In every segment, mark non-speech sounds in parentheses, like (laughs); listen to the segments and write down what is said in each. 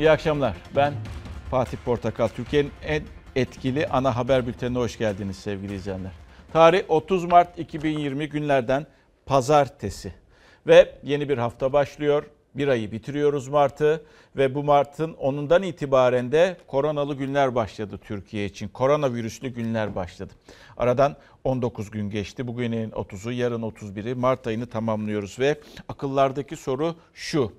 İyi akşamlar. Ben Fatih Portakal. Türkiye'nin en etkili ana haber bültenine hoş geldiniz sevgili izleyenler. Tarih 30 Mart 2020 günlerden pazartesi ve yeni bir hafta başlıyor. Bir ayı bitiriyoruz Mart'ı ve bu Mart'ın 10'undan itibaren de koronalı günler başladı Türkiye için. Koronavirüslü günler başladı. Aradan 19 gün geçti. Bugünün 30'u, yarın 31'i Mart ayını tamamlıyoruz ve akıllardaki soru şu.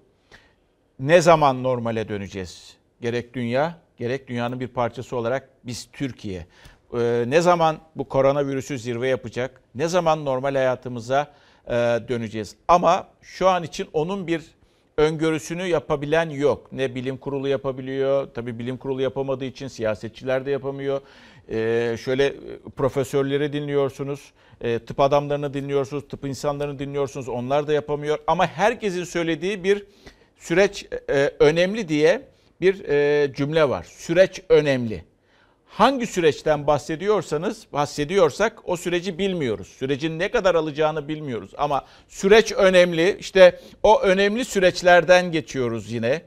Ne zaman normale döneceğiz? Gerek dünya, gerek dünyanın bir parçası olarak biz Türkiye. Ee, ne zaman bu koronavirüsü zirve yapacak? Ne zaman normal hayatımıza e, döneceğiz? Ama şu an için onun bir öngörüsünü yapabilen yok. Ne bilim kurulu yapabiliyor, tabii bilim kurulu yapamadığı için siyasetçiler de yapamıyor. Ee, şöyle e, profesörleri dinliyorsunuz, e, tıp adamlarını dinliyorsunuz, tıp insanlarını dinliyorsunuz. Onlar da yapamıyor. Ama herkesin söylediği bir süreç e, önemli diye bir e, cümle var. Süreç önemli. Hangi süreçten bahsediyorsanız, bahsediyorsak o süreci bilmiyoruz. Sürecin ne kadar alacağını bilmiyoruz ama süreç önemli. İşte o önemli süreçlerden geçiyoruz yine.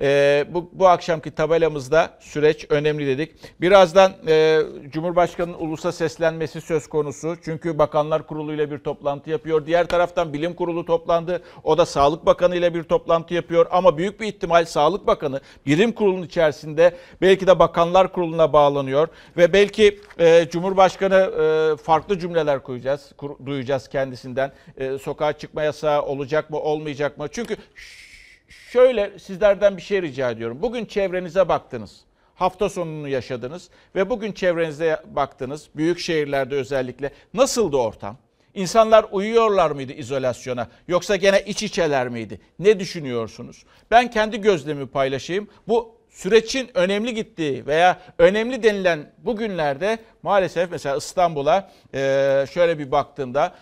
E, bu, bu akşamki tabelamızda süreç önemli dedik. Birazdan e, Cumhurbaşkanı'nın ulusa seslenmesi söz konusu. Çünkü Bakanlar Kurulu ile bir toplantı yapıyor. Diğer taraftan Bilim Kurulu toplandı. O da Sağlık Bakanı ile bir toplantı yapıyor. Ama büyük bir ihtimal Sağlık Bakanı Bilim Kurulu'nun içerisinde belki de Bakanlar Kurulu'na bağlanıyor. Ve belki e, Cumhurbaşkanı e, farklı cümleler koyacağız, duyacağız kendisinden. E, sokağa çıkma yasağı olacak mı olmayacak mı? Çünkü şöyle sizlerden bir şey rica ediyorum. Bugün çevrenize baktınız. Hafta sonunu yaşadınız ve bugün çevrenize baktınız. Büyük şehirlerde özellikle nasıldı ortam? İnsanlar uyuyorlar mıydı izolasyona yoksa gene iç içeler miydi? Ne düşünüyorsunuz? Ben kendi gözlemi paylaşayım. Bu sürecin önemli gittiği veya önemli denilen bugünlerde maalesef mesela İstanbul'a şöyle bir baktığımda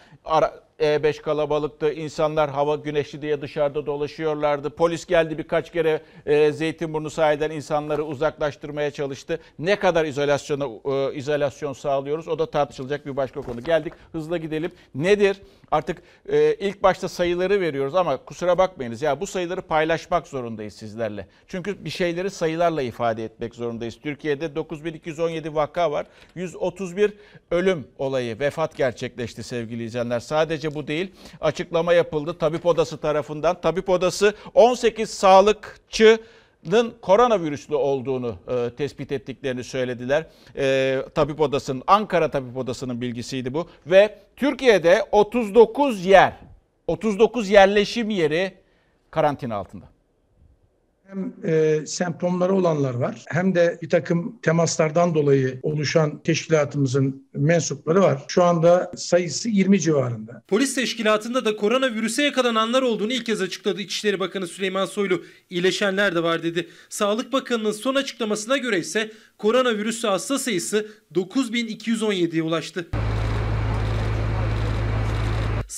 e5 kalabalıktı. İnsanlar hava güneşli diye dışarıda dolaşıyorlardı. Polis geldi birkaç kere e, Zeytinburnu sahiden insanları uzaklaştırmaya çalıştı. Ne kadar izolasyona e, izolasyon sağlıyoruz o da tartışılacak bir başka konu. Geldik hızla gidelim. Nedir? Artık e, ilk başta sayıları veriyoruz ama kusura bakmayınız ya bu sayıları paylaşmak zorundayız sizlerle. Çünkü bir şeyleri sayılarla ifade etmek zorundayız. Türkiye'de 9217 vaka var. 131 ölüm olayı, vefat gerçekleşti sevgili izleyenler. Sadece bu değil. Açıklama yapıldı Tabip Odası tarafından. Tabip Odası 18 sağlıkçı koronavirüslü olduğunu e, tespit ettiklerini söylediler. E, Tabip Odası'nın, Ankara Tabip Odası'nın bilgisiydi bu. Ve Türkiye'de 39 yer, 39 yerleşim yeri karantina altında hem e, semptomları olanlar var hem de bir takım temaslardan dolayı oluşan teşkilatımızın mensupları var. Şu anda sayısı 20 civarında. Polis teşkilatında da koronavirüse yakalananlar olduğunu ilk kez açıkladı İçişleri Bakanı Süleyman Soylu. İyileşenler de var dedi. Sağlık Bakanı'nın son açıklamasına göre ise koronavirüsü hasta sayısı 9217'ye ulaştı.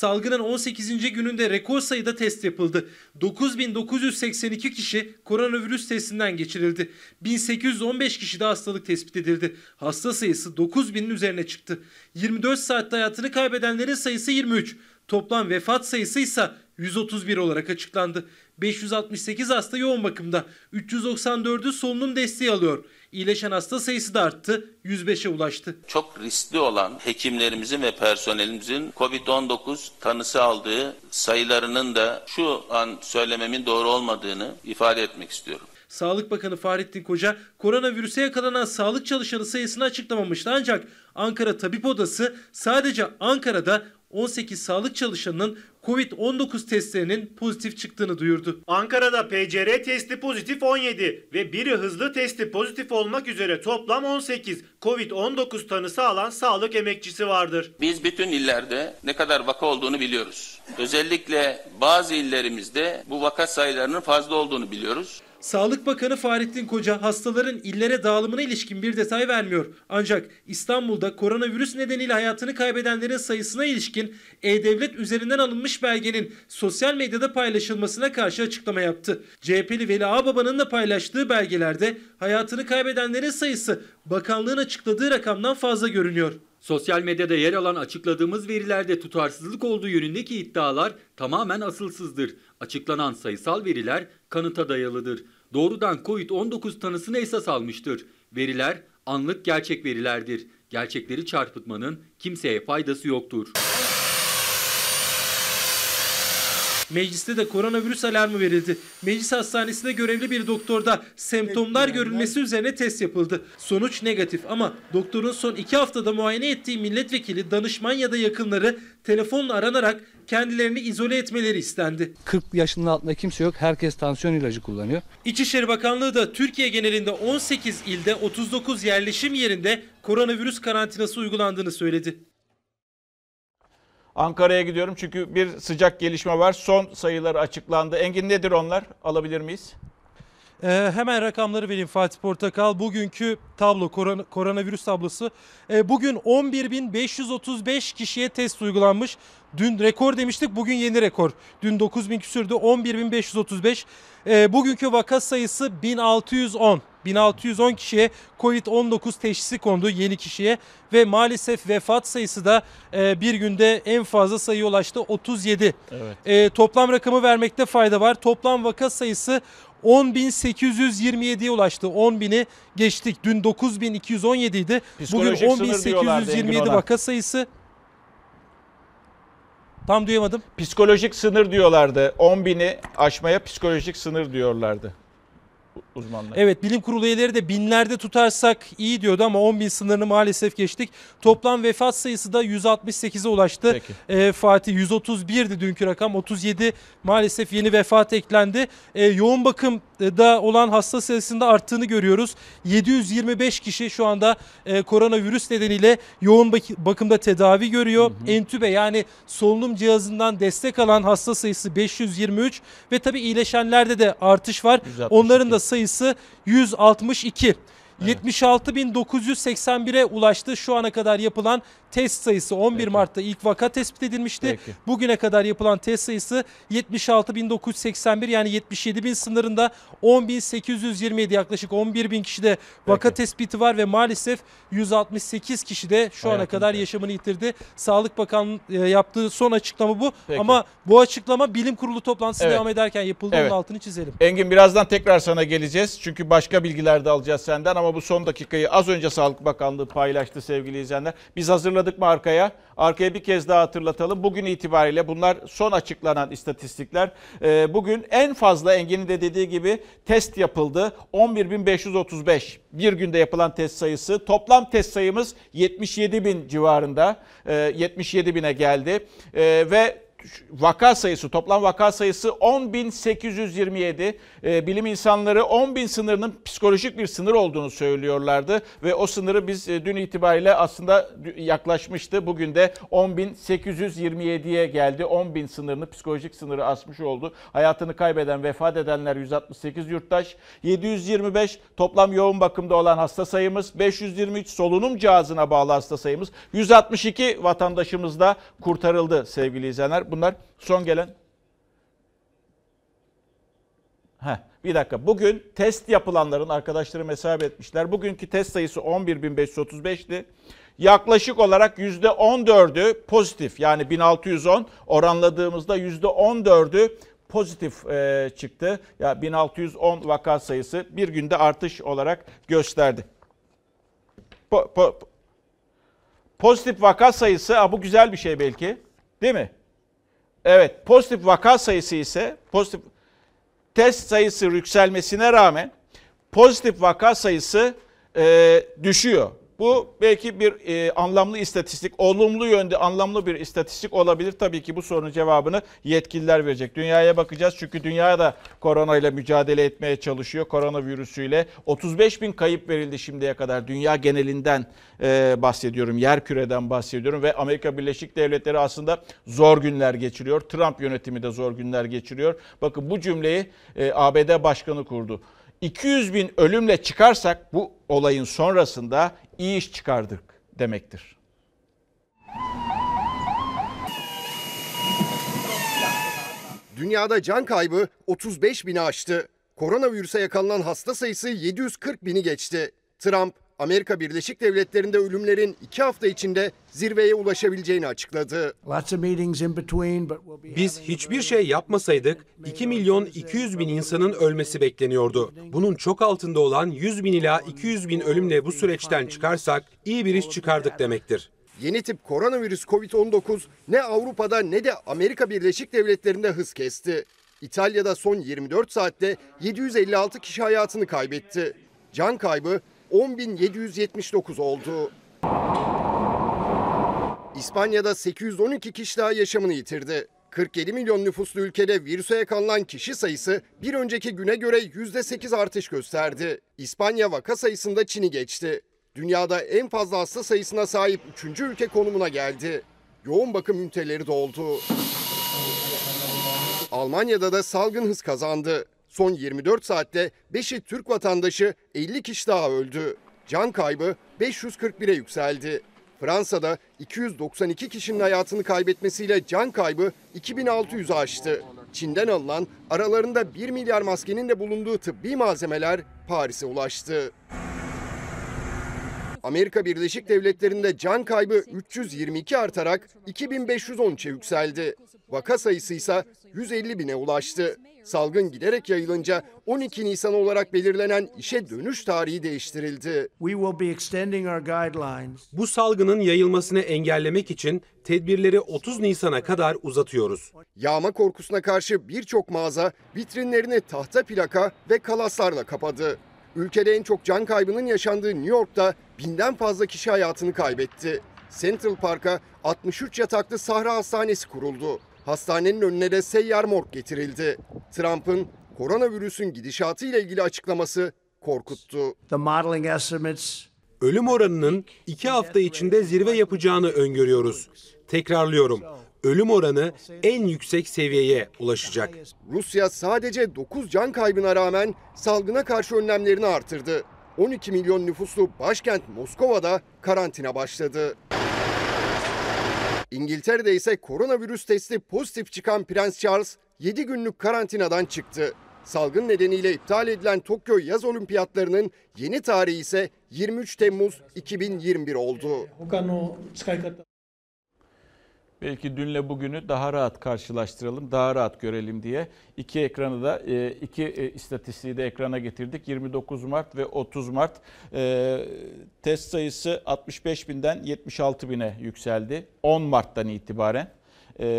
Salgının 18. gününde rekor sayıda test yapıldı. 9982 kişi koronavirüs testinden geçirildi. 1815 kişi de hastalık tespit edildi. Hasta sayısı 9000'in üzerine çıktı. 24 saatte hayatını kaybedenlerin sayısı 23. Toplam vefat sayısı ise 131 olarak açıklandı. 568 hasta yoğun bakımda. 394'ü solunum desteği alıyor. İyileşen hasta sayısı da arttı, 105'e ulaştı. Çok riskli olan hekimlerimizin ve personelimizin COVID-19 tanısı aldığı sayılarının da şu an söylememin doğru olmadığını ifade etmek istiyorum. Sağlık Bakanı Fahrettin Koca koronavirüse yakalanan sağlık çalışanı sayısını açıklamamıştı ancak Ankara Tabip Odası sadece Ankara'da 18 sağlık çalışanının Covid-19 testlerinin pozitif çıktığını duyurdu. Ankara'da PCR testi pozitif 17 ve biri hızlı testi pozitif olmak üzere toplam 18 Covid-19 tanısı alan sağlık emekçisi vardır. Biz bütün illerde ne kadar vaka olduğunu biliyoruz. Özellikle bazı illerimizde bu vaka sayılarının fazla olduğunu biliyoruz. Sağlık Bakanı Fahrettin Koca hastaların illere dağılımına ilişkin bir detay vermiyor. Ancak İstanbul'da koronavirüs nedeniyle hayatını kaybedenlerin sayısına ilişkin E-Devlet üzerinden alınmış belgenin sosyal medyada paylaşılmasına karşı açıklama yaptı. CHP'li Veli Ağbaba'nın da paylaştığı belgelerde hayatını kaybedenlerin sayısı bakanlığın açıkladığı rakamdan fazla görünüyor. Sosyal medyada yer alan açıkladığımız verilerde tutarsızlık olduğu yönündeki iddialar tamamen asılsızdır. Açıklanan sayısal veriler kanıta dayalıdır. doğrudan COVID-19 tanısını esas almıştır. Veriler anlık gerçek verilerdir. Gerçekleri çarpıtmanın kimseye faydası yoktur. Mecliste de koronavirüs alarmı verildi. Meclis hastanesinde görevli bir doktorda semptomlar görülmesi üzerine test yapıldı. Sonuç negatif ama doktorun son iki haftada muayene ettiği milletvekili, danışman ya da yakınları telefonla aranarak kendilerini izole etmeleri istendi. 40 yaşının altında kimse yok. Herkes tansiyon ilacı kullanıyor. İçişleri Bakanlığı da Türkiye genelinde 18 ilde 39 yerleşim yerinde koronavirüs karantinası uygulandığını söyledi. Ankara'ya gidiyorum çünkü bir sıcak gelişme var. Son sayıları açıklandı. Engin nedir onlar? Alabilir miyiz? Ee, hemen rakamları vereyim Fatih Portakal. Bugünkü tablo korona, koronavirüs tablosu. Ee, bugün 11.535 kişiye test uygulanmış. Dün rekor demiştik bugün yeni rekor. Dün 9000 küsürdü 11.535. Ee, bugünkü vaka sayısı 1610. 1610 kişiye Covid-19 teşhisi kondu yeni kişiye ve maalesef vefat sayısı da e, bir günde en fazla sayıya ulaştı 37. Evet. E, toplam rakamı vermekte fayda var. Toplam vaka sayısı 10.827'ye ulaştı. 10.000'i geçtik. Dün 9.217 idi. Bugün Psikolojik sınır diyorlardı Engin 10.827 ona. vaka sayısı. Tam duyamadım. Psikolojik sınır diyorlardı. 10 bini aşmaya psikolojik sınır diyorlardı uzmanlar. Evet bilim kurulu üyeleri de binlerde tutarsak iyi diyordu ama 10 bin sınırını maalesef geçtik. Toplam vefat sayısı da 168'e ulaştı. Peki. Ee, Fatih 131'di dünkü rakam 37 maalesef yeni vefat eklendi. Ee, yoğun bakımda olan hasta sayısında arttığını görüyoruz. 725 kişi şu anda e, koronavirüs nedeniyle yoğun bak- bakımda tedavi görüyor. Entübe yani solunum cihazından destek alan hasta sayısı 523 ve tabii iyileşenlerde de artış var. 162. Onların da sayısı 162. 76.981'e ulaştı şu ana kadar yapılan test sayısı 11 Peki. Mart'ta ilk vaka tespit edilmişti. Peki. Bugüne kadar yapılan test sayısı 76.981 yani 77.000 sınırında 10.827 yaklaşık 11.000 kişide vaka Peki. tespiti var ve maalesef 168 kişi de şu ana Hayatını kadar kaybetti. yaşamını yitirdi. Sağlık Bakanlığı e, yaptığı son açıklama bu Peki. ama bu açıklama bilim kurulu toplantısı Evet. devam ederken yapıldı Evet. onun altını çizelim. Engin birazdan tekrar sana geleceğiz. Çünkü başka bilgiler de alacağız senden ama bu son dakikayı az önce Sağlık Bakanlığı paylaştı sevgili izleyenler. Biz hazırladık mı arkaya? Arkaya bir kez daha hatırlatalım. Bugün itibariyle bunlar son açıklanan istatistikler. Ee, bugün en fazla Engin'in de dediği gibi test yapıldı. 11.535 bir günde yapılan test sayısı. Toplam test sayımız 77 bin civarında. Ee, 77 bine geldi. Ee, ve vaka sayısı, toplam vaka sayısı 10.827. Ee, bilim insanları 10.000 sınırının psikolojik bir sınır olduğunu söylüyorlardı ve o sınırı biz e, dün itibariyle aslında yaklaşmıştı. Bugün de 10.827'ye geldi. 10.000 sınırını psikolojik sınırı aşmış oldu. Hayatını kaybeden, vefat edenler 168 yurttaş, 725 toplam yoğun bakımda olan hasta sayımız, 523 solunum cihazına bağlı hasta sayımız, 162 vatandaşımız da kurtarıldı sevgili izleyenler. Bunlar son gelen Heh, bir dakika. Bugün test yapılanların arkadaşlarım hesap etmişler. Bugünkü test sayısı 11.535'ti. Yaklaşık olarak %14'ü pozitif yani 1610 oranladığımızda %14'ü pozitif e, çıktı. Ya 1610 vaka sayısı bir günde artış olarak gösterdi. Po- po- pozitif vaka sayısı bu güzel bir şey belki. Değil mi? Evet, pozitif vaka sayısı ise pozitif test sayısı yükselmesine rağmen pozitif vaka sayısı e, düşüyor. Bu belki bir e, anlamlı istatistik, olumlu yönde anlamlı bir istatistik olabilir. Tabii ki bu sorunun cevabını yetkililer verecek. Dünyaya bakacağız çünkü dünya da koronayla mücadele etmeye çalışıyor. Koronavirüsüyle 35 bin kayıp verildi şimdiye kadar. Dünya genelinden e, bahsediyorum, yer küreden bahsediyorum ve Amerika Birleşik Devletleri aslında zor günler geçiriyor. Trump yönetimi de zor günler geçiriyor. Bakın bu cümleyi e, ABD Başkanı kurdu. 200 bin ölümle çıkarsak bu olayın sonrasında iyi iş çıkardık demektir. Dünyada can kaybı 35 bini aştı. Koronavirüse yakalanan hasta sayısı 740 bini geçti. Trump, Amerika Birleşik Devletleri'nde ölümlerin iki hafta içinde zirveye ulaşabileceğini açıkladı. Biz hiçbir şey yapmasaydık 2 milyon 200 bin insanın ölmesi bekleniyordu. Bunun çok altında olan 100 bin ila 200 bin ölümle bu süreçten çıkarsak iyi bir iş çıkardık demektir. Yeni tip koronavirüs COVID-19 ne Avrupa'da ne de Amerika Birleşik Devletleri'nde hız kesti. İtalya'da son 24 saatte 756 kişi hayatını kaybetti. Can kaybı 10.779 oldu. İspanya'da 812 kişi daha yaşamını yitirdi. 47 milyon nüfuslu ülkede virüse yakalanan kişi sayısı bir önceki güne göre %8 artış gösterdi. İspanya vaka sayısında Çin'i geçti. Dünyada en fazla hasta sayısına sahip 3. ülke konumuna geldi. Yoğun bakım üniteleri doldu. Almanya'da da salgın hız kazandı. Son 24 saatte 5'i Türk vatandaşı 50 kişi daha öldü. Can kaybı 541'e yükseldi. Fransa'da 292 kişinin hayatını kaybetmesiyle can kaybı 2600'ü aştı. Çin'den alınan aralarında 1 milyar maskenin de bulunduğu tıbbi malzemeler Paris'e ulaştı. Amerika Birleşik Devletleri'nde can kaybı 322 artarak 2513'e yükseldi. Vaka sayısı ise 150 bine ulaştı. Salgın giderek yayılınca 12 Nisan olarak belirlenen işe dönüş tarihi değiştirildi. Bu salgının yayılmasını engellemek için tedbirleri 30 Nisan'a kadar uzatıyoruz. Yağma korkusuna karşı birçok mağaza vitrinlerini tahta plaka ve kalaslarla kapadı. Ülkede en çok can kaybının yaşandığı New York'ta binden fazla kişi hayatını kaybetti. Central Park'a 63 yataklı Sahra Hastanesi kuruldu. Hastanenin önüne de seyyar morg getirildi. Trump'ın koronavirüsün gidişatı ile ilgili açıklaması korkuttu. Ölüm oranının 2 hafta içinde zirve yapacağını öngörüyoruz. Tekrarlıyorum. Ölüm oranı en yüksek seviyeye ulaşacak. Rusya sadece 9 can kaybına rağmen salgına karşı önlemlerini artırdı. 12 milyon nüfuslu başkent Moskova'da karantina başladı. İngiltere'de ise koronavirüs testi pozitif çıkan Prens Charles 7 günlük karantinadan çıktı. Salgın nedeniyle iptal edilen Tokyo yaz olimpiyatlarının yeni tarihi ise 23 Temmuz 2021 oldu. Belki dünle bugünü daha rahat karşılaştıralım, daha rahat görelim diye iki ekranı da e, iki e, istatistiği de ekrana getirdik. 29 Mart ve 30 Mart e, test sayısı 65 binden 76 bine yükseldi 10 Mart'tan itibaren.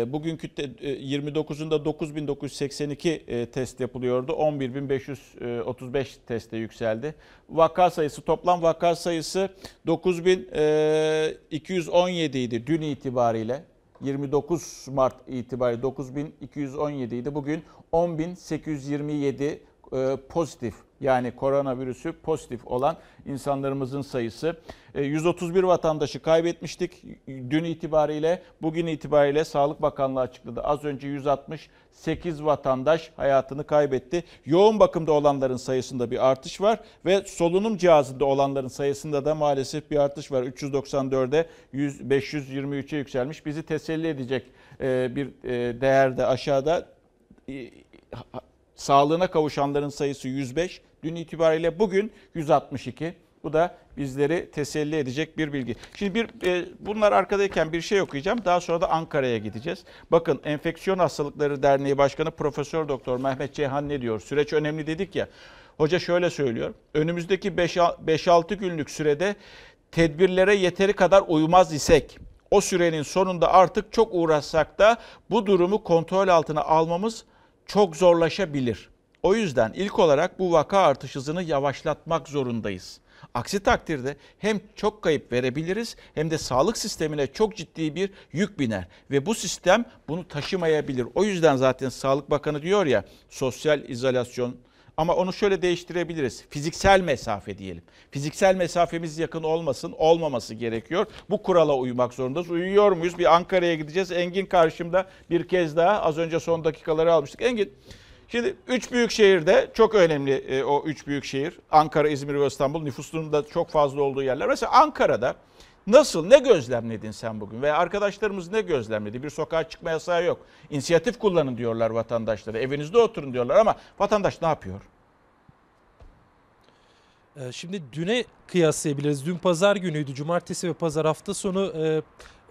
Bugünkü 29'unda 9982 test yapılıyordu. 11535 teste yükseldi. Vaka sayısı toplam vaka sayısı 9217 idi dün itibariyle. 29 Mart itibariyle 9217 idi. Bugün 10827 pozitif yani koronavirüsü pozitif olan insanlarımızın sayısı. 131 vatandaşı kaybetmiştik dün itibariyle. Bugün itibariyle Sağlık Bakanlığı açıkladı. Az önce 168 vatandaş hayatını kaybetti. Yoğun bakımda olanların sayısında bir artış var ve solunum cihazında olanların sayısında da maalesef bir artış var. 394'e 523'e yükselmiş. Bizi teselli edecek bir değer de aşağıda sağlığına kavuşanların sayısı 105. Dün itibariyle bugün 162. Bu da bizleri teselli edecek bir bilgi. Şimdi bir e, bunlar arkadayken bir şey okuyacağım. Daha sonra da Ankara'ya gideceğiz. Bakın Enfeksiyon Hastalıkları Derneği Başkanı Profesör Doktor Mehmet Ceyhan ne diyor? Süreç önemli dedik ya. Hoca şöyle söylüyor. Önümüzdeki 5-6 günlük sürede tedbirlere yeteri kadar uymaz isek o sürenin sonunda artık çok uğraşsak da bu durumu kontrol altına almamız çok zorlaşabilir. O yüzden ilk olarak bu vaka artış hızını yavaşlatmak zorundayız. Aksi takdirde hem çok kayıp verebiliriz hem de sağlık sistemine çok ciddi bir yük biner ve bu sistem bunu taşımayabilir. O yüzden zaten Sağlık Bakanı diyor ya sosyal izolasyon ama onu şöyle değiştirebiliriz. Fiziksel mesafe diyelim. Fiziksel mesafemiz yakın olmasın, olmaması gerekiyor. Bu kurala uymak zorundayız. Uyuyor muyuz? Bir Ankara'ya gideceğiz. Engin karşımda bir kez daha az önce son dakikaları almıştık. Engin Şimdi üç büyük şehirde çok önemli e, o üç büyük şehir. Ankara, İzmir ve İstanbul nüfusunun da çok fazla olduğu yerler. Mesela Ankara'da nasıl, ne gözlemledin sen bugün? Ve arkadaşlarımız ne gözlemledi? Bir sokağa çıkma yasağı yok. İnisiyatif kullanın diyorlar vatandaşlara. Evinizde oturun diyorlar ama vatandaş ne yapıyor? Ee, Şimdi düne kıyaslayabiliriz. Dün pazar günüydü. Cumartesi ve pazar hafta sonu e,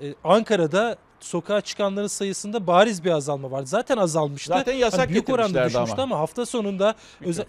e, Ankara'da sokağa çıkanların sayısında bariz bir azalma vardı. Zaten azalmıştı. Zaten yasak Hani büyük oranda getirmişlerdi ama. düşmüştü ama hafta sonunda özel.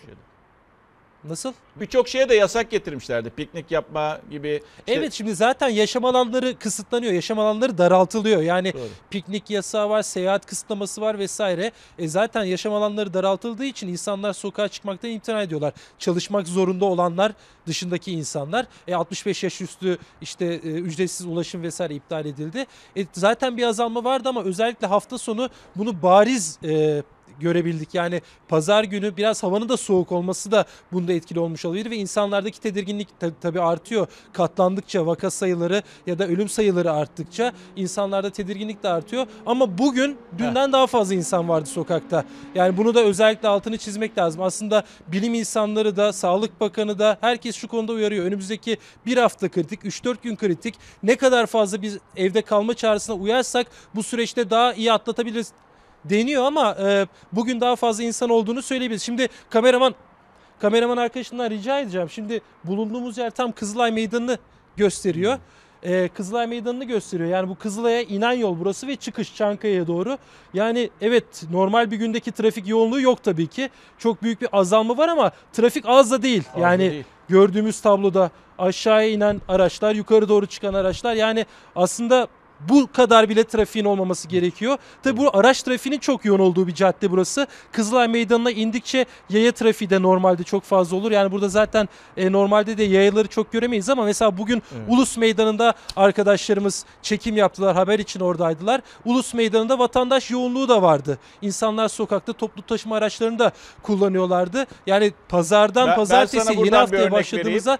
Nasıl? Birçok şeye de yasak getirmişlerdi. Piknik yapma gibi. işte- Evet şimdi zaten yaşam alanları kısıtlanıyor. Yaşam alanları daraltılıyor. Yani Doğru. piknik yasağı var, seyahat kısıtlaması var vesaire. E zaten yaşam alanları daraltıldığı için insanlar sokağa çıkmaktan imtina ediyorlar. Çalışmak zorunda olanlar dışındaki insanlar. E 65 yaş üstü işte e, ücretsiz ulaşım vesaire iptal edildi. E zaten bir azalma vardı ama özellikle hafta sonu bunu bariz e, görebildik. Yani pazar günü biraz havanın da soğuk olması da bunda etkili olmuş olabilir ve insanlardaki tedirginlik ta- tabii artıyor. Katlandıkça vaka sayıları ya da ölüm sayıları arttıkça insanlarda tedirginlik de artıyor. Ama bugün dünden daha fazla insan vardı sokakta. Yani bunu da özellikle altını çizmek lazım. Aslında bilim insanları da, Sağlık Bakanı da herkes şu konuda uyarıyor. Önümüzdeki bir hafta kritik, 3-4 gün kritik. Ne kadar fazla biz evde kalma çağrısına uyarsak bu süreçte daha iyi atlatabiliriz deniyor ama e, bugün daha fazla insan olduğunu söyleyebiliriz. Şimdi kameraman kameraman arkadaşımdan rica edeceğim. Şimdi bulunduğumuz yer tam Kızılay Meydanı'nı gösteriyor. E, Kızılay Meydanı'nı gösteriyor. Yani bu Kızılay'a inen yol burası ve çıkış Çankaya'ya doğru. Yani evet normal bir gündeki trafik yoğunluğu yok tabii ki. Çok büyük bir azalma var ama trafik az da değil. Az yani değil. gördüğümüz tabloda aşağıya inen araçlar, yukarı doğru çıkan araçlar. Yani aslında bu kadar bile trafiğin olmaması gerekiyor. Tabi bu araç trafiğinin çok yoğun olduğu bir cadde burası. Kızılay Meydanı'na indikçe yaya trafiği de normalde çok fazla olur. Yani burada zaten e, normalde de yayaları çok göremeyiz ama mesela bugün Ulus Meydanı'nda arkadaşlarımız çekim yaptılar. Haber için oradaydılar. Ulus Meydanı'nda vatandaş yoğunluğu da vardı. İnsanlar sokakta toplu taşıma araçlarını da kullanıyorlardı. Yani pazardan Ben- ben pazartesi sana yeni haftaya başladığımızda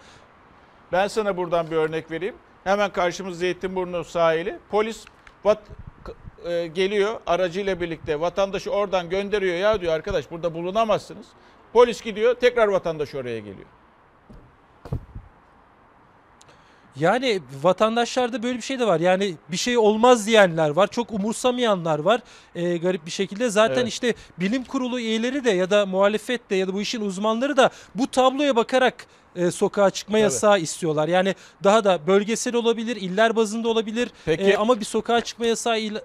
Ben sana buradan bir örnek vereyim. Hemen karşımız Zeytinburnu sahili. Polis vat, e, geliyor aracıyla birlikte vatandaşı oradan gönderiyor. Ya diyor arkadaş burada bulunamazsınız. Polis gidiyor tekrar vatandaş oraya geliyor. Yani vatandaşlarda böyle bir şey de var. Yani bir şey olmaz diyenler var. Çok umursamayanlar var. Ee, garip bir şekilde. Zaten Evet. işte bilim kurulu üyeleri de ya da muhalefet de ya da bu işin uzmanları da bu tabloya bakarak e, sokağa çıkma Tabii. yasağı istiyorlar. Yani daha da bölgesel olabilir, iller bazında olabilir. Peki. E, ama bir sokağa çıkma yasağı ila-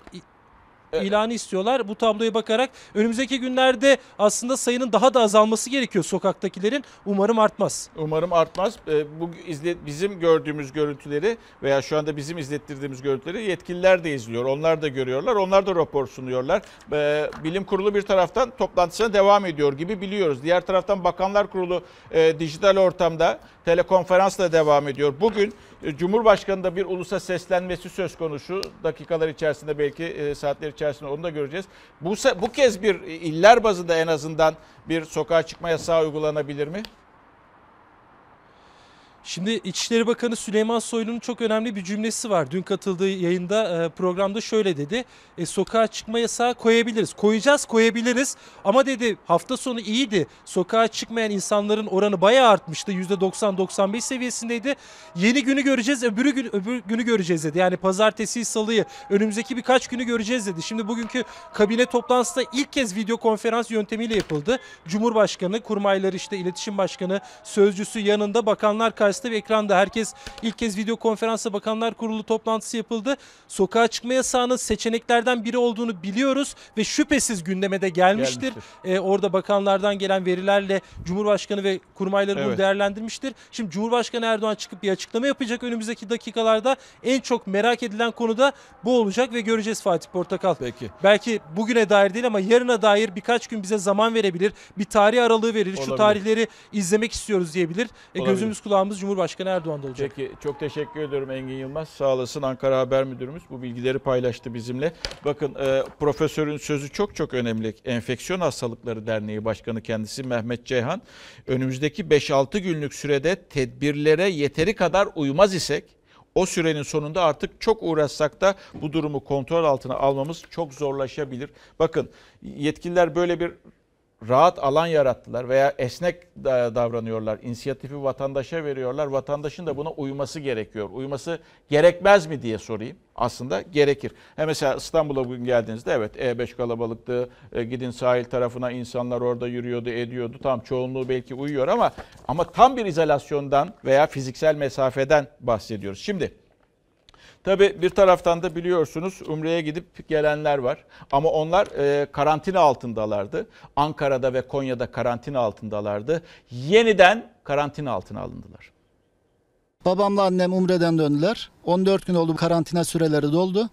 Evet. ilanı istiyorlar. Bu tabloya bakarak önümüzdeki günlerde aslında sayının daha da azalması gerekiyor sokaktakilerin. Umarım artmaz. Umarım artmaz. Ee, Bu izle, bizim gördüğümüz görüntüleri veya şu anda bizim izlettirdiğimiz görüntüleri yetkililer de izliyor. Onlar da görüyorlar. Onlar da rapor sunuyorlar. Ee, Bilim Kurulu bir taraftan toplantısına devam ediyor gibi biliyoruz. Diğer taraftan Bakanlar Kurulu e, dijital ortamda telekonferansla devam ediyor. Bugün e, Cumhurbaşkanı da bir ulusa seslenmesi söz konusu. Dakikalar içerisinde belki e, saatler içerisinde onu da göreceğiz. Bu, bu kez bir e, iller bazında en azından bir sokağa çıkma yasağı uygulanabilir mi? Şimdi İçişleri Bakanı Süleyman Soylu'nun çok önemli bir cümlesi var. Dün katıldığı yayında e, programda şöyle dedi. E, sokağa çıkma yasağı koyabiliriz. Koyacağız koyabiliriz ama dedi hafta sonu iyiydi. Sokağa çıkmayan insanların oranı bayağı artmıştı. %90-95 seviyesindeydi. Yeni günü göreceğiz öbürü gün, öbür günü göreceğiz dedi. Yani pazartesi salıyı önümüzdeki birkaç günü göreceğiz dedi. Şimdi bugünkü kabine toplantısında ilk kez video konferans yöntemiyle yapıldı. Cumhurbaşkanı, kurmayları işte iletişim başkanı, sözcüsü yanında bakanlar karşısında ve ekranda herkes ilk kez video konferansla bakanlar kurulu toplantısı yapıldı. Sokağa çıkma yasağının seçeneklerden biri olduğunu biliyoruz ve şüphesiz gündeme de gelmiştir. Gelmiştir. Ee, orada bakanlardan gelen verilerle Cumhurbaşkanı ve kurmayları bunu Evet. değerlendirmiştir. Şimdi Cumhurbaşkanı Erdoğan çıkıp bir açıklama yapacak önümüzdeki dakikalarda. En çok merak edilen konu da bu olacak ve göreceğiz Fatih Portakal. Peki. Belki bugüne dair değil ama yarına dair birkaç gün bize zaman verebilir. Bir tarih aralığı verir. Şu Olabilir. tarihleri izlemek istiyoruz diyebilir. E, Olabilir. gözümüz kulağımız Cumhurbaşkanı Erdoğan'da olacak. Peki çok teşekkür ediyorum Engin Yılmaz. Sağ olasın Ankara Haber Müdürümüz bu bilgileri paylaştı bizimle. Bakın e, profesörün sözü çok çok önemli. Enfeksiyon Hastalıkları Derneği Başkanı kendisi Mehmet Ceyhan. Önümüzdeki 5-6 günlük sürede tedbirlere yeteri kadar uymaz isek o sürenin sonunda artık çok uğraşsak da bu durumu kontrol altına almamız çok zorlaşabilir. Bakın yetkililer böyle bir rahat alan yarattılar veya esnek da- davranıyorlar. İnisiyatifi vatandaşa veriyorlar. Vatandaşın da buna uyması gerekiyor. Uyması gerekmez mi diye sorayım. Aslında gerekir. He mesela İstanbul'a bugün geldiğinizde evet E5 kalabalıktı. E, gidin sahil tarafına insanlar orada yürüyordu, ediyordu. Tam çoğunluğu belki uyuyor ama ama tam bir izolasyondan veya fiziksel mesafeden bahsediyoruz. Şimdi Tabii bir taraftan da biliyorsunuz Umre'ye gidip gelenler var. Ama onlar e, karantina altındalardı. Ankara'da ve Konya'da karantina altındalardı. Yeniden karantina altına alındılar. Babamla annem Umre'den döndüler. 14 gün oldu karantina süreleri doldu.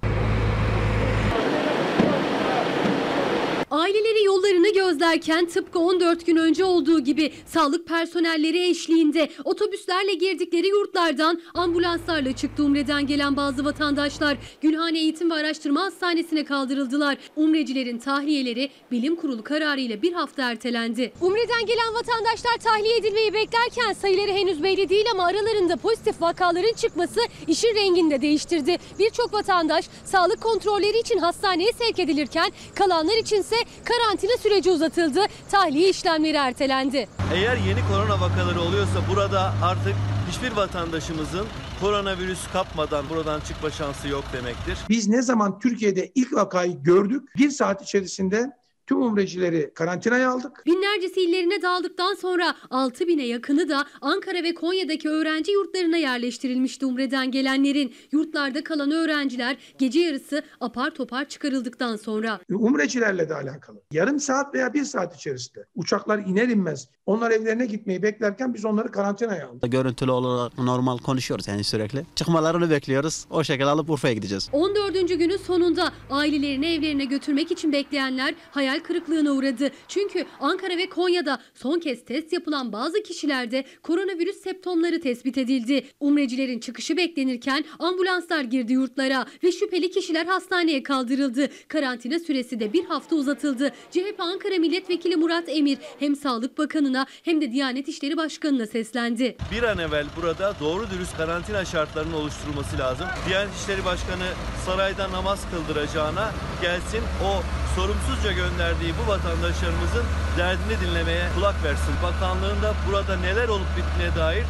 Aileleri yollarını gözlerken tıpkı 14 gün önce olduğu gibi sağlık personelleri eşliğinde otobüslerle girdikleri yurtlardan ambulanslarla çıktı Umre'den gelen bazı vatandaşlar Gülhane Eğitim ve Araştırma Hastanesi'ne kaldırıldılar. Umrecilerin tahliyeleri bilim kurulu kararıyla bir hafta ertelendi. Umre'den gelen vatandaşlar tahliye edilmeyi beklerken sayıları henüz belli değil ama aralarında pozitif vakaların çıkması işin rengini de değiştirdi. Birçok vatandaş sağlık kontrolleri için hastaneye sevk edilirken kalanlar içinse karantina süreci uzatıldı. Tahliye işlemleri ertelendi. Eğer yeni korona vakaları oluyorsa burada artık hiçbir vatandaşımızın koronavirüs kapmadan buradan çıkma şansı yok demektir. Biz ne zaman Türkiye'de ilk vakayı gördük, bir saat içerisinde tüm umrecileri karantinaya aldık. Binlercesi illerine dağıldıktan sonra 6 bine yakını da Ankara ve Konya'daki öğrenci yurtlarına yerleştirilmişti Umre'den gelenlerin. Yurtlarda kalan öğrenciler gece yarısı apar topar çıkarıldıktan sonra. Umrecilerle de alakalı. Yarım saat veya bir saat içerisinde uçaklar iner inmez onlar evlerine gitmeyi beklerken biz onları karantinaya aldık. Görüntülü olarak normal konuşuyoruz yani sürekli. Çıkmalarını bekliyoruz. O şekilde alıp Urfa'ya gideceğiz. 14. günün sonunda ailelerini evlerine götürmek için bekleyenler hayal kırıklığına uğradı. Çünkü Ankara ve Konya'da son kez test yapılan bazı kişilerde koronavirüs septomları tespit edildi. Umrecilerin çıkışı beklenirken ambulanslar girdi yurtlara ve şüpheli kişiler hastaneye kaldırıldı. Karantina süresi de bir hafta uzatıldı. CHP Ankara Milletvekili Murat Emir hem Sağlık Bakanı'na hem de Diyanet İşleri Başkanı'na seslendi. Bir an evvel burada doğru dürüst karantina şartlarının oluşturulması lazım. Diyanet İşleri Başkanı sarayda namaz kıldıracağına gelsin o sorumsuzca gönderdiği bu vatandaşlarımızın derdini dinlemeye kulak versin. Bakanlığın da burada neler olup bittiğine dair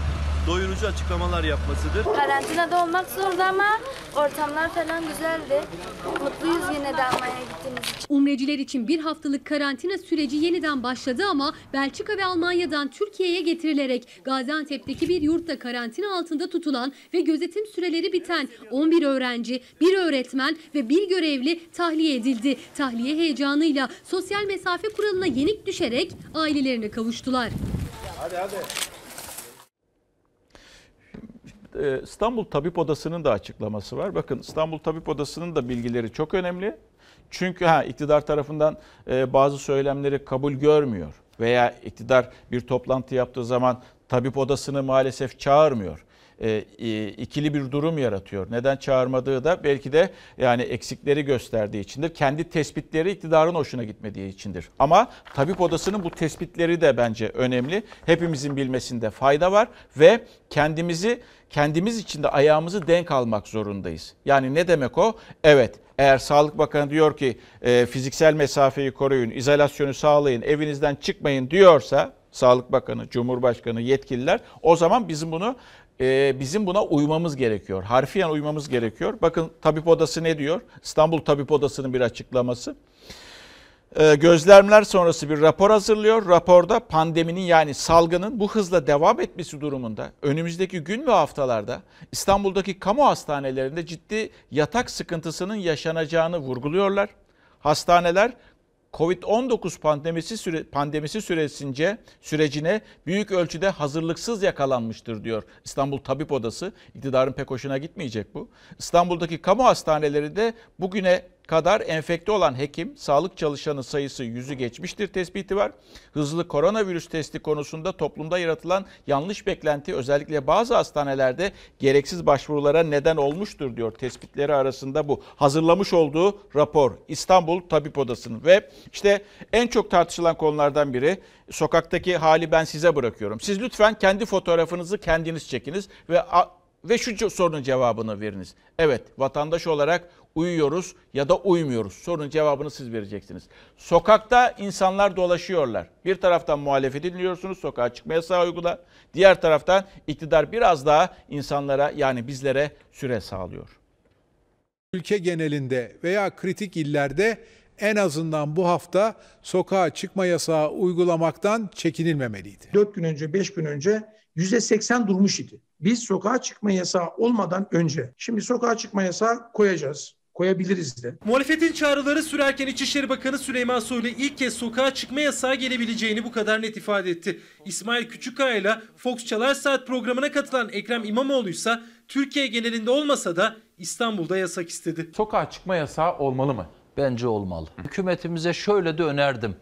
doyurucu açıklamalar yapmasıdır. Karantinada olmak zordu ama ortamlar falan güzeldi. Mutluyuz yine de Almanya'ya gittiğimiz için. Umreciler için bir haftalık karantina süreci yeniden başladı ama Belçika ve Almanya'dan Türkiye'ye getirilerek Gaziantep'teki bir yurtta karantina altında tutulan ve gözetim süreleri biten 11 öğrenci, bir öğretmen ve bir görevli tahliye edildi. Tahliye heyecanıyla sosyal mesafe kuralına yenik düşerek ailelerine kavuştular. Hadi hadi. Ee, İstanbul Tabip Odası'nın da açıklaması var. Bakın İstanbul Tabip Odası'nın da bilgileri çok önemli. Çünkü ha iktidar tarafından e, bazı söylemleri kabul görmüyor veya iktidar bir toplantı yaptığı zaman tabip odasını maalesef çağırmıyor. E, e, ikili bir durum yaratıyor. Neden çağırmadığı da belki de yani eksikleri gösterdiği içindir. Kendi tespitleri iktidarın hoşuna gitmediği içindir. Ama tabip odasının bu tespitleri de bence önemli. Hepimizin bilmesinde fayda var ve kendimizi kendimiz içinde ayağımızı denk almak zorundayız. Yani ne demek o? Evet eğer Sağlık Bakanı diyor ki e, fiziksel mesafeyi koruyun, izolasyonu sağlayın, evinizden çıkmayın diyorsa Sağlık Bakanı, Cumhurbaşkanı, yetkililer o zaman bizim bunu e, bizim buna uymamız gerekiyor. Harfiyen uymamız gerekiyor. Bakın Tabip Odası ne diyor? İstanbul Tabip Odası'nın bir açıklaması. E, gözlemler sonrası bir rapor hazırlıyor. Raporda pandeminin yani salgının bu hızla devam etmesi durumunda önümüzdeki gün ve haftalarda İstanbul'daki kamu hastanelerinde ciddi yatak sıkıntısının yaşanacağını vurguluyorlar. Hastaneler Covid-19 pandemisi süre, pandemisi süresince sürecine büyük ölçüde hazırlıksız yakalanmıştır diyor İstanbul Tabip Odası. İktidarın pek hoşuna gitmeyecek bu. İstanbul'daki kamu hastanelerinde bugüne kadar enfekte olan hekim, sağlık çalışanı sayısı yüzü geçmiştir tespiti var. Hızlı koronavirüs testi konusunda toplumda yaratılan yanlış beklenti özellikle bazı hastanelerde gereksiz başvurulara neden olmuştur diyor tespitleri arasında bu. Hazırlamış olduğu rapor İstanbul Tabip Odası'nın ve işte en çok tartışılan konulardan biri sokaktaki hali ben size bırakıyorum. Siz lütfen kendi fotoğrafınızı kendiniz çekiniz ve ve şu sorunun cevabını veriniz. Evet vatandaş olarak uyuyoruz ya da uymuyoruz? Sorunun cevabını siz vereceksiniz. Sokakta insanlar dolaşıyorlar. Bir taraftan muhalefeti dinliyorsunuz, sokağa çıkma yasağı uygula. Diğer taraftan iktidar biraz daha insanlara yani bizlere süre sağlıyor. Ülke genelinde veya kritik illerde en azından bu hafta sokağa çıkma yasağı uygulamaktan çekinilmemeliydi. 4 gün önce, 5 gün önce %80 durmuş idi. Biz sokağa çıkma yasağı olmadan önce, şimdi sokağa çıkma yasağı koyacağız. Koyabiliriz de. Muhalefetin çağrıları sürerken İçişleri Bakanı Süleyman Soylu ilk kez sokağa çıkma yasağı gelebileceğini bu kadar net ifade etti. İsmail Küçükkaya ile Fox Çalar Saat programına katılan Ekrem İmamoğlu ise Türkiye genelinde olmasa da İstanbul'da yasak istedi. Sokağa çıkma yasağı olmalı mı? Bence olmalı. Hükümetimize şöyle de önerdim.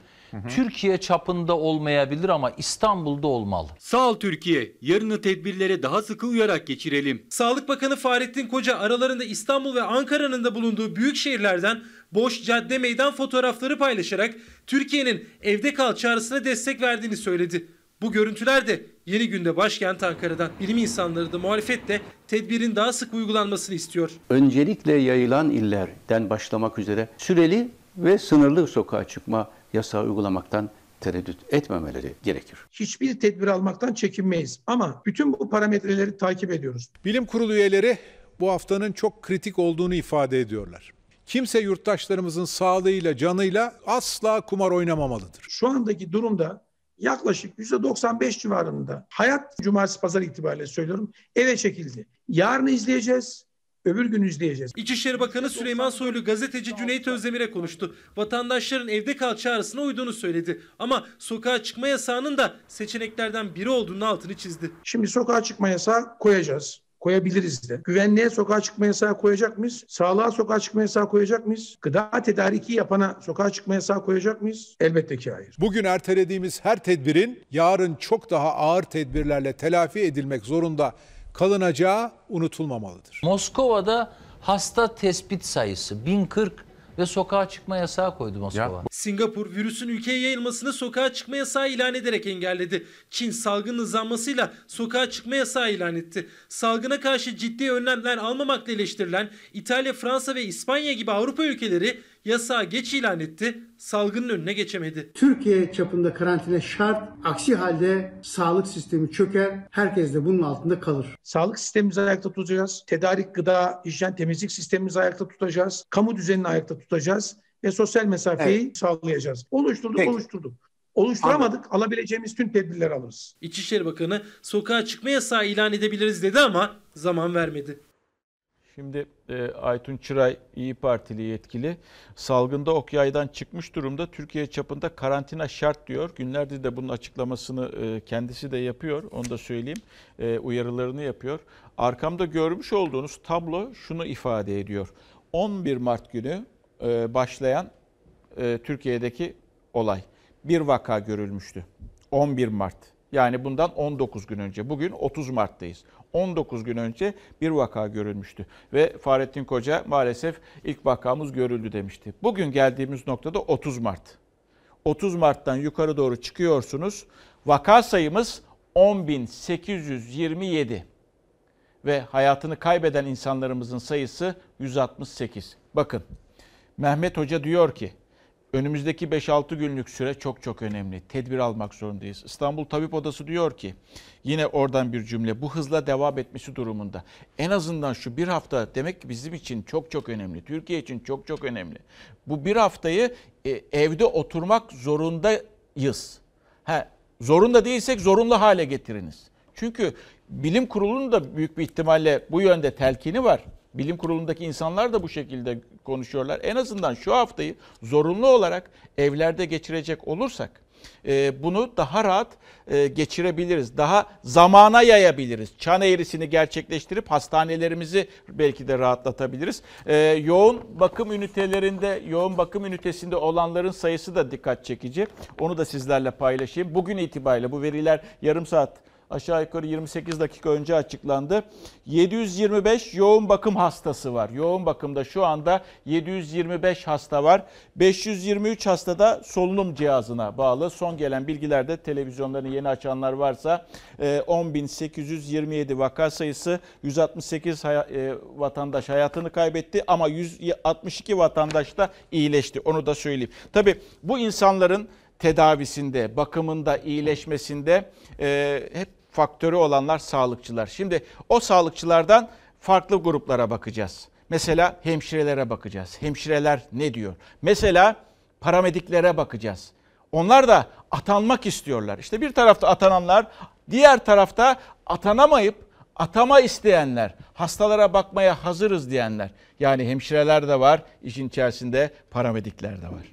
Türkiye çapında olmayabilir ama İstanbul'da olmalı. Sağ ol Türkiye. Yarını tedbirlere daha sıkı uyarak geçirelim. Sağlık Bakanı Fahrettin Koca aralarında İstanbul ve Ankara'nın da bulunduğu büyük şehirlerden boş cadde meydan fotoğrafları paylaşarak Türkiye'nin evde kal çağrısına destek verdiğini söyledi. Bu görüntüler de yeni günde başkent Ankara'dan. Bilim insanları da muhalefet de tedbirin daha sık uygulanmasını istiyor. Öncelikle yayılan illerden başlamak üzere süreli ve sınırlı sokağa çıkma yasağı uygulamaktan tereddüt etmemeleri gerekir. Hiçbir tedbir almaktan çekinmeyiz ama bütün bu parametreleri takip ediyoruz. Bilim kurulu üyeleri bu haftanın çok kritik olduğunu ifade ediyorlar. Kimse yurttaşlarımızın sağlığıyla, canıyla asla kumar oynamamalıdır. Şu andaki durumda yaklaşık %95 civarında hayat cumartesi pazar itibariyle söylüyorum eve çekildi. Yarın izleyeceğiz. Öbür gün izleyeceğiz. İçişleri Bakanı Süleyman Soylu gazeteci Cüneyt Özdemir'e konuştu. Vatandaşların evde kal çağrısına uyduğunu söyledi. Ama sokağa çıkma yasağının da seçeneklerden biri olduğunun altını çizdi. Şimdi sokağa çıkma yasağı koyacağız. Koyabiliriz de. Güvenliğe sokağa çıkma yasağı koyacak mıyız? Sağlığa sokağa çıkma yasağı koyacak mıyız? Gıda tedariki yapana sokağa çıkma yasağı koyacak mıyız? Elbette ki hayır. Bugün ertelediğimiz her tedbirin yarın çok daha ağır tedbirlerle telafi edilmek zorunda kalınacağı unutulmamalıdır. Moskova'da hasta tespit sayısı 1040 ve sokağa çıkma yasağı koydu Moskova. Singapur virüsün ülkeye yayılmasını sokağa çıkma yasağı ilan ederek engelledi. Çin salgın hızlanmasıyla sokağa çıkma yasağı ilan etti. Salgına karşı ciddi önlemler almamakla eleştirilen İtalya, Fransa ve İspanya gibi Avrupa ülkeleri yasağı geç ilan etti, salgının önüne geçemedi. Türkiye çapında karantina şart. Aksi halde sağlık sistemi çöker. Herkes de bunun altında kalır. Sağlık sistemimizi ayakta tutacağız. Tedarik, gıda, hijyen, temizlik sistemimizi ayakta tutacağız. Kamu düzenini ayakta tutacağız ve sosyal mesafeyi sağlayacağız. Oluşturduk, Peki. oluşturduk. Oluşturamadık, alabileceğimiz tüm tedbirleri alırız. İçişleri Bakanı sokağa çıkma yasağı ilan edebiliriz dedi ama zaman vermedi. Şimdi e, Aytun Çıray İyi Partili yetkili salgında ok yaydan çıkmış durumda Türkiye çapında karantina şart diyor. Günlerdir de bunun açıklamasını e, kendisi de yapıyor onu da söyleyeyim e, uyarılarını yapıyor. Arkamda görmüş olduğunuz tablo şunu ifade ediyor. 11 Mart günü e, başlayan e, Türkiye'deki olay bir vaka görülmüştü. 11 Mart yani bundan 19 gün önce. Bugün 30 Mart'tayız. 19 gün önce bir vaka görülmüştü. Ve Fahrettin Koca maalesef ilk vakamız görüldü demişti. Bugün geldiğimiz noktada 30 Mart. 30 Mart'tan yukarı doğru çıkıyorsunuz. Vaka sayımız 10.827 ve hayatını kaybeden insanlarımızın sayısı 168. Bakın Mehmet Hoca diyor ki önümüzdeki 5-6 günlük süre çok çok önemli. Tedbir almak zorundayız. İstanbul Tabip Odası diyor ki yine oradan bir cümle bu hızla devam etmesi durumunda. En azından şu bir hafta demek ki bizim için çok çok önemli. Türkiye için çok çok önemli. Bu bir haftayı e, evde oturmak zorundayız. Ha, zorunda değilsek zorunlu hale getiriniz. Çünkü bilim kurulunun da büyük bir ihtimalle bu yönde telkini var. Bilim kurulundaki insanlar da bu şekilde konuşuyorlar. En azından şu haftayı zorunlu olarak evlerde geçirecek olursak e, bunu daha rahat e, geçirebiliriz. Daha zamana yayabiliriz. Çan eğrisini gerçekleştirip hastanelerimizi belki de rahatlatabiliriz. E, yoğun bakım ünitelerinde, yoğun bakım ünitesinde olanların sayısı da dikkat çekici. Onu da sizlerle paylaşayım. Bugün itibariyle bu veriler yarım saat aşağı yukarı 28 dakika önce açıklandı. 725 yoğun bakım hastası var. Yoğun bakımda şu anda 725 hasta var. 523 hasta da solunum cihazına bağlı. Son gelen bilgilerde televizyonlarını yeni açanlar varsa 10.827 vaka sayısı 168 e, vatandaş hayatını kaybetti ama 162 vatandaş da iyileşti. Onu da söyleyeyim. Tabii bu insanların tedavisinde, bakımında, iyileşmesinde e, hep faktörü olanlar sağlıkçılar. Şimdi o sağlıkçılardan farklı gruplara bakacağız. Mesela hemşirelere bakacağız. Hemşireler ne diyor? Mesela paramediklere bakacağız. Onlar da atanmak istiyorlar. İşte bir tarafta atananlar, diğer tarafta atanamayıp atama isteyenler, hastalara bakmaya hazırız diyenler. Yani hemşireler de var, işin içerisinde paramedikler de var.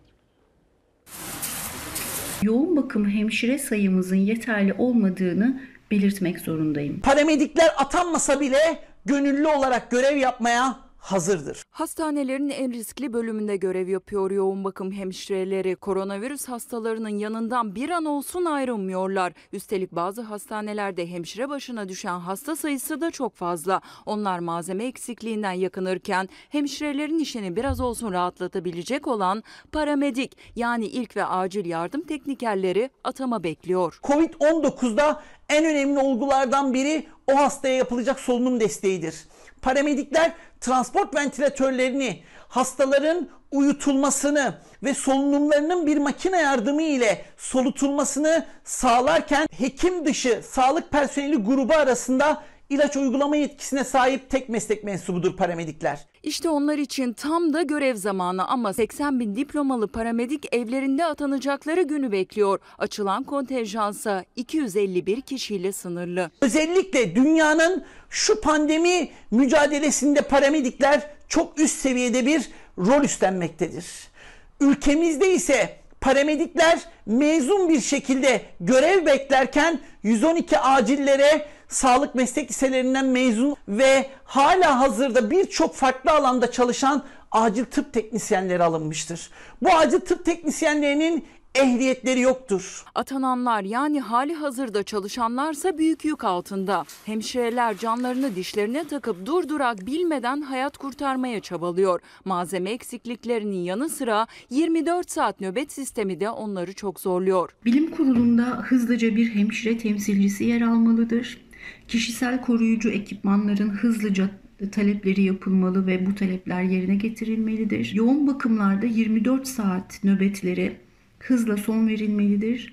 Yoğun bakım hemşire sayımızın yeterli olmadığını belirtmek zorundayım. Paramedikler atanmasa bile gönüllü olarak görev yapmaya hazırdır. Hastanelerin en riskli bölümünde görev yapıyor yoğun bakım hemşireleri. Koronavirüs hastalarının yanından bir an olsun ayrılmıyorlar. Üstelik bazı hastanelerde hemşire başına düşen hasta sayısı da çok fazla. Onlar malzeme eksikliğinden yakınırken hemşirelerin işini biraz olsun rahatlatabilecek olan paramedik yani ilk ve acil yardım teknikerleri atama bekliyor. Covid-19'da en önemli olgulardan biri o hastaya yapılacak solunum desteğidir. Paramedikler transport ventilatörlerini, hastaların uyutulmasını ve solunumlarının bir makine yardımı ile solutulmasını sağlarken hekim dışı sağlık personeli grubu arasında ilaç uygulama yetkisine sahip tek meslek mensubudur paramedikler. İşte onlar için tam da görev zamanı ama 80 bin diplomalı paramedik evlerinde atanacakları günü bekliyor. Açılan kontenjansa 251 kişiyle sınırlı. Özellikle dünyanın şu pandemi mücadelesinde paramedikler çok üst seviyede bir rol üstlenmektedir. Ülkemizde ise paramedikler mezun bir şekilde görev beklerken 112 acillere sağlık meslek liselerinden mezun ve hala hazırda birçok farklı alanda çalışan acil tıp teknisyenleri alınmıştır. Bu acil tıp teknisyenlerinin ehliyetleri yoktur. Atananlar yani hali hazırda çalışanlarsa büyük yük altında. Hemşireler canlarını dişlerine takıp durdurak bilmeden hayat kurtarmaya çabalıyor. Malzeme eksikliklerinin yanı sıra 24 saat nöbet sistemi de onları çok zorluyor. Bilim kurulunda hızlıca bir hemşire temsilcisi yer almalıdır. Kişisel koruyucu ekipmanların hızlıca talepleri yapılmalı ve bu talepler yerine getirilmelidir. Yoğun bakımlarda 24 saat nöbetlere hızla son verilmelidir.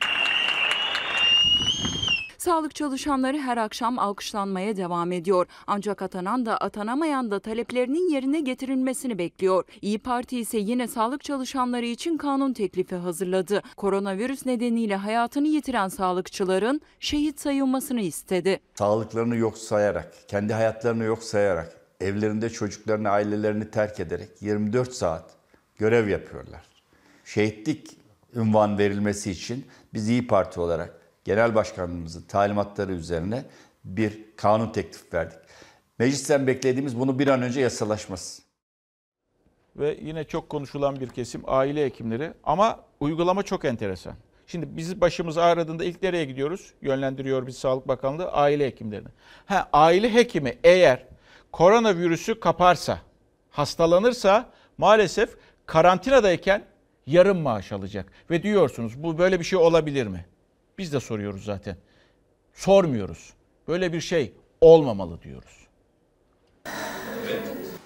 Sağlık çalışanları her akşam alkışlanmaya devam ediyor. Ancak atanan da atanamayan da taleplerinin yerine getirilmesini bekliyor. İyi Parti ise yine sağlık çalışanları için kanun teklifi hazırladı. Koronavirüs nedeniyle hayatını yitiren sağlıkçıların şehit sayılmasını istedi. Sağlıklarını yok sayarak, kendi hayatlarını yok sayarak, evlerinde çocuklarını, ailelerini terk ederek 24 saat görev yapıyorlar. Şehitlik ünvan verilmesi için biz İyi Parti olarak Genel Başkanımızın talimatları üzerine bir kanun teklif verdik. Meclisten beklediğimiz bunu bir an önce yasalaşması. Ve yine çok konuşulan bir kesim aile hekimleri ama uygulama çok enteresan. Şimdi biz başımız ağrıdığında ilk nereye gidiyoruz? Yönlendiriyor biz Sağlık Bakanlığı aile hekimlerine. Ha, aile hekimi eğer koronavirüsü kaparsa, hastalanırsa maalesef karantinadayken yarım maaş alacak. Ve diyorsunuz bu böyle bir şey olabilir mi? Biz de soruyoruz zaten. Sormuyoruz. Böyle bir şey olmamalı diyoruz.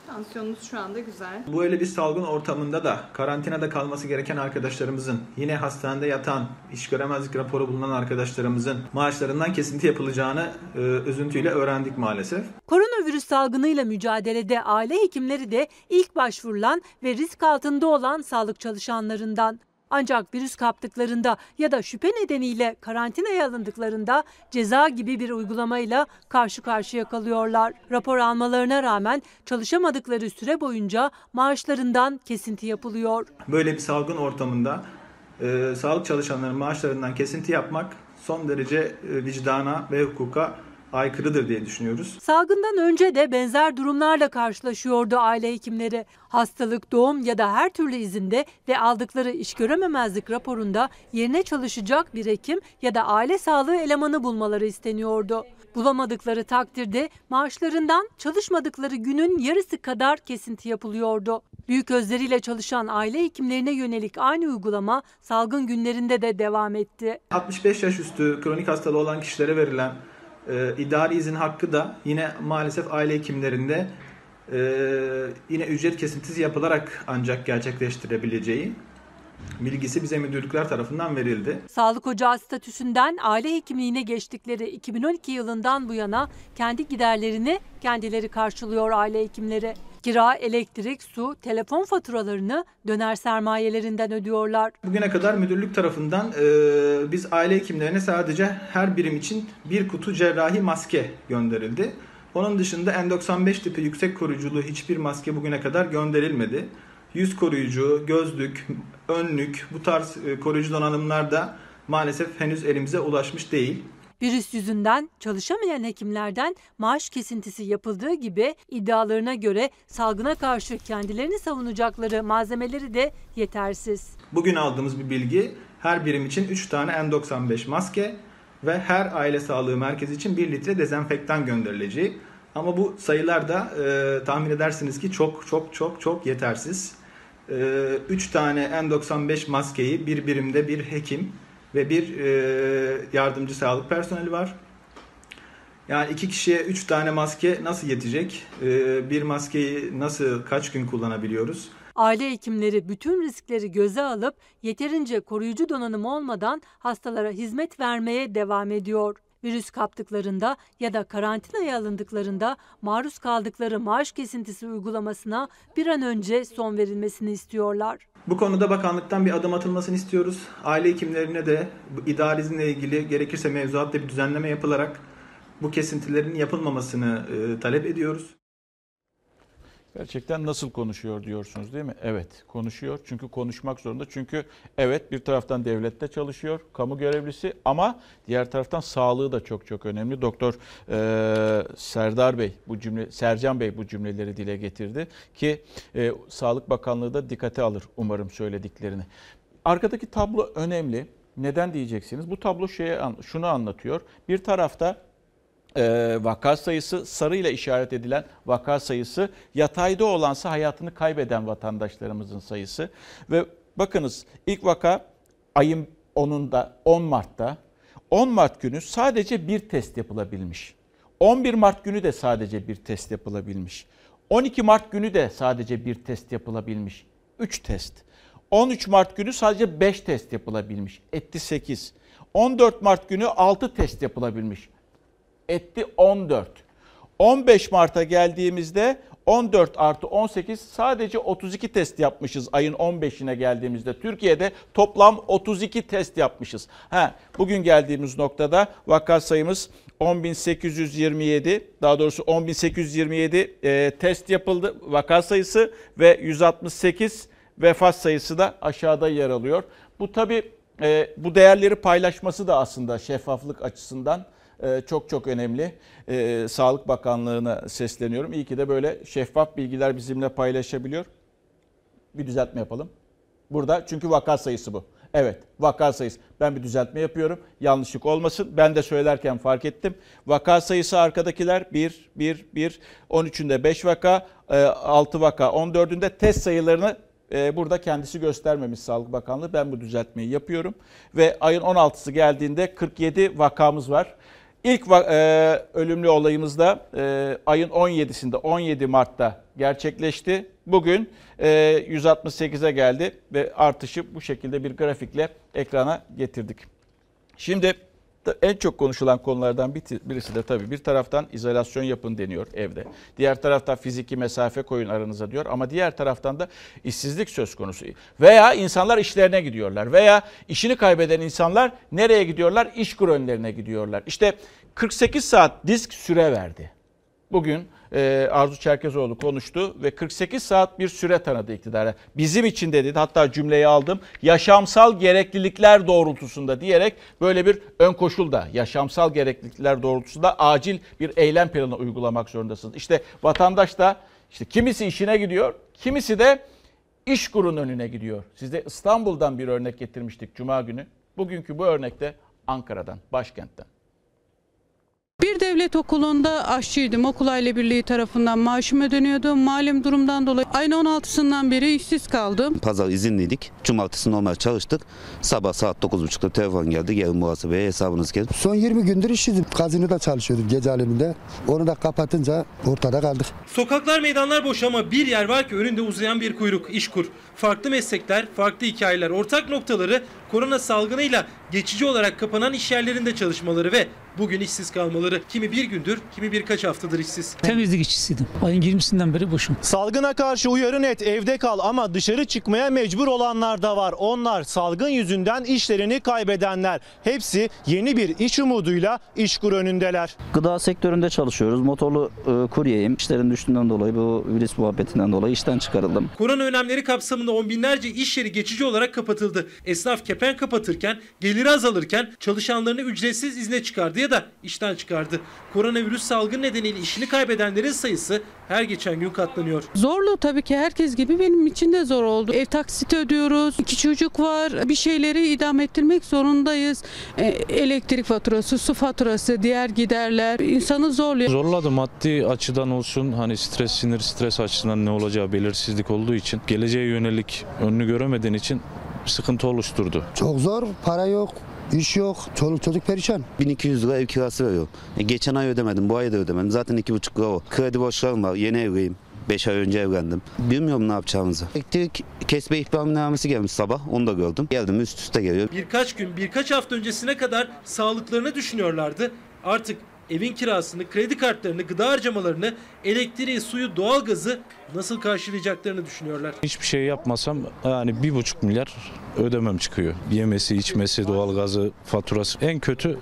Tansiyonunuz şu anda güzel. Bu öyle bir salgın ortamında da karantinada kalması gereken arkadaşlarımızın, yine hastanede yatan, iş göremezlik raporu bulunan arkadaşlarımızın maaşlarından kesinti yapılacağını e, üzüntüyle öğrendik maalesef. Koronavirüs salgınıyla mücadelede aile hekimleri de ilk başvurulan ve risk altında olan sağlık çalışanlarından. Ancak virüs kaptıklarında ya da şüphe nedeniyle karantinaya alındıklarında ceza gibi bir uygulamayla karşı karşıya kalıyorlar. Rapor almalarına rağmen çalışamadıkları süre boyunca maaşlarından kesinti yapılıyor. Böyle bir salgın ortamında e, sağlık çalışanlarının maaşlarından kesinti yapmak son derece e, vicdana ve hukuka aykırıdır diye düşünüyoruz. Salgından önce de benzer durumlarla karşılaşıyordu aile hekimleri. Hastalık, doğum ya da her türlü izinde ve aldıkları iş görememezlik raporunda yerine çalışacak bir hekim ya da aile sağlığı elemanı bulmaları isteniyordu. Bulamadıkları takdirde maaşlarından çalışmadıkları günün yarısı kadar kesinti yapılıyordu. Büyük özleriyle çalışan aile hekimlerine yönelik aynı uygulama salgın günlerinde de devam etti. 65 yaş üstü kronik hastalığı olan kişilere verilen e, idari izin hakkı da yine maalesef aile hekimlerinde e, yine ücret kesintisi yapılarak ancak gerçekleştirebileceği bilgisi bize müdürlükler tarafından verildi. Sağlık ocağı statüsünden aile hekimliğine geçtikleri 2012 yılından bu yana kendi giderlerini kendileri karşılıyor aile hekimleri. Kira, elektrik, su, telefon faturalarını döner sermayelerinden ödüyorlar. Bugüne kadar müdürlük tarafından e, biz aile hekimlerine sadece her birim için bir kutu cerrahi maske gönderildi. Onun dışında N95 tipi yüksek koruyuculu hiçbir maske bugüne kadar gönderilmedi. Yüz koruyucu, gözlük, önlük bu tarz e, koruyucu donanımlar da maalesef henüz elimize ulaşmış değil. Virüs yüzünden çalışamayan hekimlerden maaş kesintisi yapıldığı gibi iddialarına göre salgına karşı kendilerini savunacakları malzemeleri de yetersiz. Bugün aldığımız bir bilgi her birim için 3 tane N95 maske ve her aile sağlığı merkezi için 1 litre dezenfektan gönderileceği. Ama bu sayılar da e, tahmin edersiniz ki çok çok çok çok yetersiz. 3 e, tane N95 maskeyi bir birimde bir hekim ve bir e, yardımcı sağlık personeli var. Yani iki kişiye üç tane maske nasıl yetecek? E, bir maskeyi nasıl kaç gün kullanabiliyoruz? Aile hekimleri bütün riskleri göze alıp yeterince koruyucu donanım olmadan hastalara hizmet vermeye devam ediyor. Virüs kaptıklarında ya da karantinaya alındıklarında maruz kaldıkları maaş kesintisi uygulamasına bir an önce son verilmesini istiyorlar. Bu konuda bakanlıktan bir adım atılmasını istiyoruz. Aile hekimlerine de idari izinle ilgili gerekirse mevzuatta bir düzenleme yapılarak bu kesintilerin yapılmamasını e, talep ediyoruz. Gerçekten nasıl konuşuyor diyorsunuz değil mi? Evet konuşuyor çünkü konuşmak zorunda. Çünkü evet bir taraftan devlette çalışıyor kamu görevlisi ama diğer taraftan sağlığı da çok çok önemli. Doktor e, Serdar Bey bu cümle Sercan Bey bu cümleleri dile getirdi ki e, Sağlık Bakanlığı da dikkate alır umarım söylediklerini. Arkadaki tablo önemli. Neden diyeceksiniz? Bu tablo şeye şunu anlatıyor. Bir tarafta e, vaka sayısı sarıyla işaret edilen vaka sayısı yatayda olansa hayatını kaybeden vatandaşlarımızın sayısı ve bakınız ilk vaka ayın 10'unda 10 Mart'ta 10 Mart günü sadece bir test yapılabilmiş. 11 Mart günü de sadece bir test yapılabilmiş. 12 Mart günü de sadece bir test yapılabilmiş. 3 test. 13 Mart günü sadece 5 test yapılabilmiş. Etti 8. 14 Mart günü 6 test yapılabilmiş etti 14. 15 Mart'a geldiğimizde 14 artı 18 sadece 32 test yapmışız ayın 15'ine geldiğimizde. Türkiye'de toplam 32 test yapmışız. Ha, bugün geldiğimiz noktada vaka sayımız 10.827 daha doğrusu 10.827 e, test yapıldı vaka sayısı ve 168 vefat sayısı da aşağıda yer alıyor. Bu tabi e, bu değerleri paylaşması da aslında şeffaflık açısından çok çok önemli. Ee, Sağlık Bakanlığı'na sesleniyorum. İyi ki de böyle şeffaf bilgiler bizimle paylaşabiliyor. Bir düzeltme yapalım. Burada çünkü vaka sayısı bu. Evet vaka sayısı. Ben bir düzeltme yapıyorum. Yanlışlık olmasın. Ben de söylerken fark ettim. Vaka sayısı arkadakiler 1, 1, 1. 13'ünde 5 vaka, 6 e, vaka, 14'ünde test sayılarını e, burada kendisi göstermemiş Sağlık Bakanlığı. Ben bu düzeltmeyi yapıyorum. Ve ayın 16'sı geldiğinde 47 vakamız var. İlk e, ölümlü olayımız da e, ayın 17'sinde 17 Mart'ta gerçekleşti. Bugün e, 168'e geldi ve artışı bu şekilde bir grafikle ekrana getirdik. Şimdi en çok konuşulan konulardan birisi de tabii bir taraftan izolasyon yapın deniyor evde. Diğer taraftan fiziki mesafe koyun aranıza diyor ama diğer taraftan da işsizlik söz konusu. Veya insanlar işlerine gidiyorlar veya işini kaybeden insanlar nereye gidiyorlar? İş önlerine gidiyorlar. İşte 48 saat disk süre verdi. bugün e, Arzu Çerkezoğlu konuştu ve 48 saat bir süre tanıdı iktidara. Bizim için dedi hatta cümleyi aldım yaşamsal gereklilikler doğrultusunda diyerek böyle bir ön koşul da yaşamsal gereklilikler doğrultusunda acil bir eylem planı uygulamak zorundasınız. İşte vatandaş da işte kimisi işine gidiyor kimisi de iş kurun önüne gidiyor. Sizde İstanbul'dan bir örnek getirmiştik Cuma günü. Bugünkü bu örnekte Ankara'dan, başkentten. Bir devlet okulunda aşçıydım. Okul aile birliği tarafından maaşım ödeniyordu. Malum durumdan dolayı ayın 16'sından beri işsiz kaldım. Pazar izinliydik. Cumartesi normal çalıştık. Sabah saat 9.30'da telefon geldi. Yarın muhasebeye hesabınız geldi. Son 20 gündür işsizim. Gazinoda çalışıyordum gece aleminde. Onu da kapatınca ortada kaldık. Sokaklar meydanlar boş ama bir yer var ki önünde uzayan bir kuyruk, işkur. Farklı meslekler, farklı hikayeler, ortak noktaları korona salgınıyla geçici olarak kapanan iş yerlerinde çalışmaları ve bugün işsiz kalmaları. Kimi bir gündür, kimi birkaç haftadır işsiz. Temizlik işçisiydim. Ayın 20'sinden beri boşum. Salgına karşı uyarı net evde kal ama dışarı çıkmaya mecbur olanlar da var. Onlar salgın yüzünden işlerini kaybedenler. Hepsi yeni bir iş umuduyla işkur önündeler. Gıda sektöründe çalışıyoruz. Motorlu e, kuryeyim. İşlerin düştüğünden dolayı bu virüs muhabbetinden dolayı işten çıkarıldım. Korona önlemleri kapsamında on binlerce iş yeri geçici olarak kapatıldı. Esnaf kepen kapatırken, geliri azalırken çalışanlarını ücretsiz izne çıkardı ya da işten çıkardı. Koronavirüs salgın nedeniyle işini kaybedenlerin sayısı her geçen gün katlanıyor. Zorlu tabii ki herkes gibi benim için de zor oldu. Ev taksiti ödüyoruz. iki çocuk var. Bir şeyleri idam ettirmek zorundayız. E, elektrik faturası, su faturası, diğer giderler insanı zorluyor. Zorladı maddi açıdan olsun hani stres sinir stres açısından ne olacağı belirsizlik olduğu için geleceğe yönelik önünü göremediğin için sıkıntı oluşturdu. Çok zor. Para yok. İş yok. Çoluk çocuk perişan. 1200 lira ev kirası veriyor. E, geçen ay ödemedim. Bu ay da ödemedim. Zaten 2,5 lira o. Kredi borçlarım var. Yeni evliyim. 5 ay önce evlendim. Bilmiyorum ne yapacağımızı. Elektrik kesme ihbarnamesi gelmiş sabah. Onu da gördüm. Geldim üst üste geliyor. Birkaç gün, birkaç hafta öncesine kadar sağlıklarını düşünüyorlardı. Artık evin kirasını, kredi kartlarını, gıda harcamalarını, elektriği, suyu, doğalgazı nasıl karşılayacaklarını düşünüyorlar. Hiçbir şey yapmasam yani bir buçuk milyar ödemem çıkıyor. Yemesi, içmesi, doğalgazı, faturası. En kötü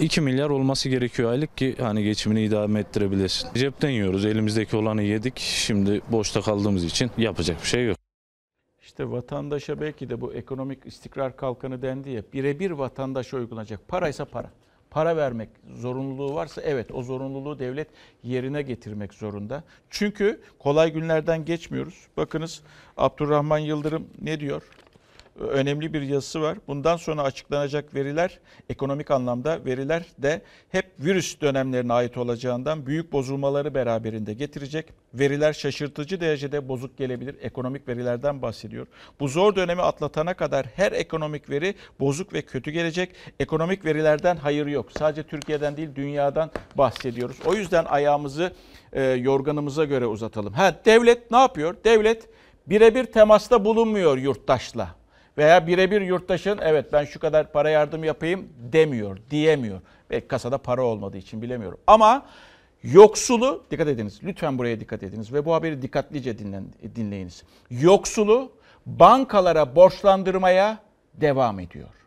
2 milyar olması gerekiyor aylık ki hani geçimini idame ettirebilesin. Cepten yiyoruz. Elimizdeki olanı yedik. Şimdi boşta kaldığımız için yapacak bir şey yok. İşte vatandaşa belki de bu ekonomik istikrar kalkanı dendi ya birebir vatandaşa uygulanacak. Paraysa para. Para vermek zorunluluğu varsa evet o zorunluluğu devlet yerine getirmek zorunda. Çünkü kolay günlerden geçmiyoruz. Bakınız Abdurrahman Yıldırım ne diyor? Önemli bir yazısı var. Bundan sonra açıklanacak veriler, ekonomik anlamda veriler de hep virüs dönemlerine ait olacağından büyük bozulmaları beraberinde getirecek. Veriler şaşırtıcı derecede bozuk gelebilir. Ekonomik verilerden bahsediyor. Bu zor dönemi atlatana kadar her ekonomik veri bozuk ve kötü gelecek. Ekonomik verilerden hayır yok. Sadece Türkiye'den değil dünyadan bahsediyoruz. O yüzden ayağımızı e, yorganımıza göre uzatalım. Ha devlet ne yapıyor? Devlet birebir temasta bulunmuyor yurttaşla veya birebir yurttaşın evet ben şu kadar para yardım yapayım demiyor, diyemiyor. Belki kasada para olmadığı için bilemiyorum. Ama yoksulu, dikkat ediniz lütfen buraya dikkat ediniz ve bu haberi dikkatlice dinleyiniz. Yoksulu bankalara borçlandırmaya devam ediyor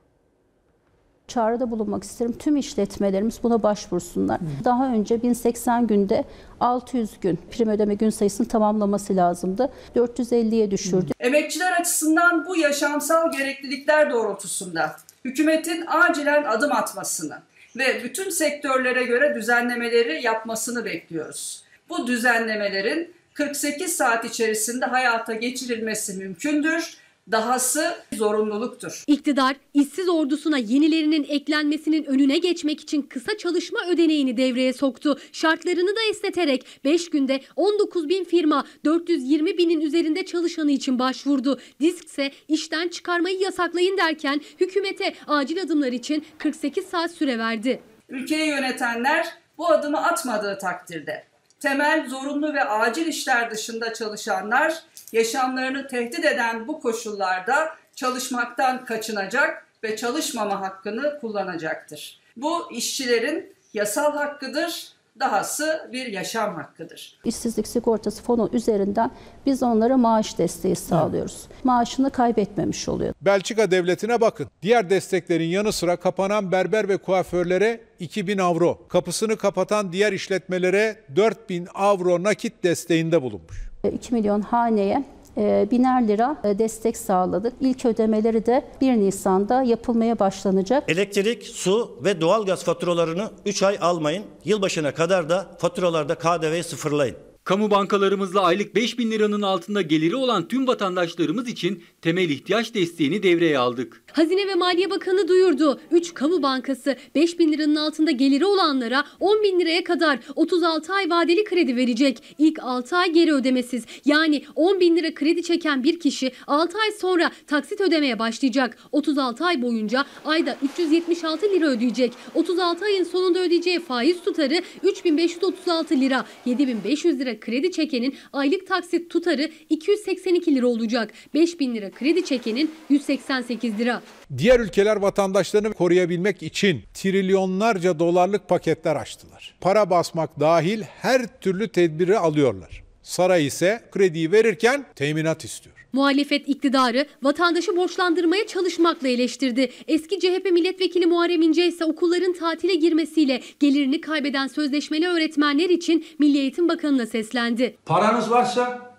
çağrıda bulunmak isterim. Tüm işletmelerimiz buna başvursunlar. Daha önce 1080 günde 600 gün prim ödeme gün sayısını tamamlaması lazımdı. 450'ye düşürdü. Emekçiler açısından bu yaşamsal gereklilikler doğrultusunda hükümetin acilen adım atmasını ve bütün sektörlere göre düzenlemeleri yapmasını bekliyoruz. Bu düzenlemelerin 48 saat içerisinde hayata geçirilmesi mümkündür Dahası zorunluluktur. İktidar işsiz ordusuna yenilerinin eklenmesinin önüne geçmek için kısa çalışma ödeneğini devreye soktu. Şartlarını da esneterek 5 günde 19 bin firma 420 binin üzerinde çalışanı için başvurdu. Disk ise işten çıkarmayı yasaklayın derken hükümete acil adımlar için 48 saat süre verdi. Ülkeyi yönetenler bu adımı atmadığı takdirde temel, zorunlu ve acil işler dışında çalışanlar yaşamlarını tehdit eden bu koşullarda çalışmaktan kaçınacak ve çalışmama hakkını kullanacaktır. Bu işçilerin yasal hakkıdır, dahası bir yaşam hakkıdır. İşsizlik sigortası fonu üzerinden biz onlara maaş desteği sağlıyoruz. Maaşını kaybetmemiş oluyor. Belçika devletine bakın. Diğer desteklerin yanı sıra kapanan berber ve kuaförlere 2000 avro, kapısını kapatan diğer işletmelere 4000 avro nakit desteğinde bulunmuş. 2 milyon haneye e, biner lira e, destek sağladık. İlk ödemeleri de 1 Nisan'da yapılmaya başlanacak. Elektrik, su ve doğalgaz faturalarını 3 ay almayın. Yılbaşına kadar da faturalarda KDV'yi sıfırlayın. Kamu bankalarımızla aylık 5 bin liranın altında geliri olan tüm vatandaşlarımız için temel ihtiyaç desteğini devreye aldık. Hazine ve Maliye Bakanı duyurdu. 3 kamu bankası 5 bin liranın altında geliri olanlara 10 bin liraya kadar 36 ay vadeli kredi verecek. İlk 6 ay geri ödemesiz. Yani 10 bin lira kredi çeken bir kişi 6 ay sonra taksit ödemeye başlayacak. 36 ay boyunca ayda 376 lira ödeyecek. 36 ayın sonunda ödeyeceği faiz tutarı 3536 lira. 7500 lira kredi çekenin aylık taksit tutarı 282 lira olacak. 5000 lira kredi çekenin 188 lira. Diğer ülkeler vatandaşlarını koruyabilmek için trilyonlarca dolarlık paketler açtılar. Para basmak dahil her türlü tedbiri alıyorlar. Saray ise krediyi verirken teminat istiyor. Muhalefet iktidarı vatandaşı borçlandırmaya çalışmakla eleştirdi. Eski CHP milletvekili Muharrem İnce ise okulların tatile girmesiyle gelirini kaybeden sözleşmeli öğretmenler için Milli Eğitim Bakanı'na seslendi. Paranız varsa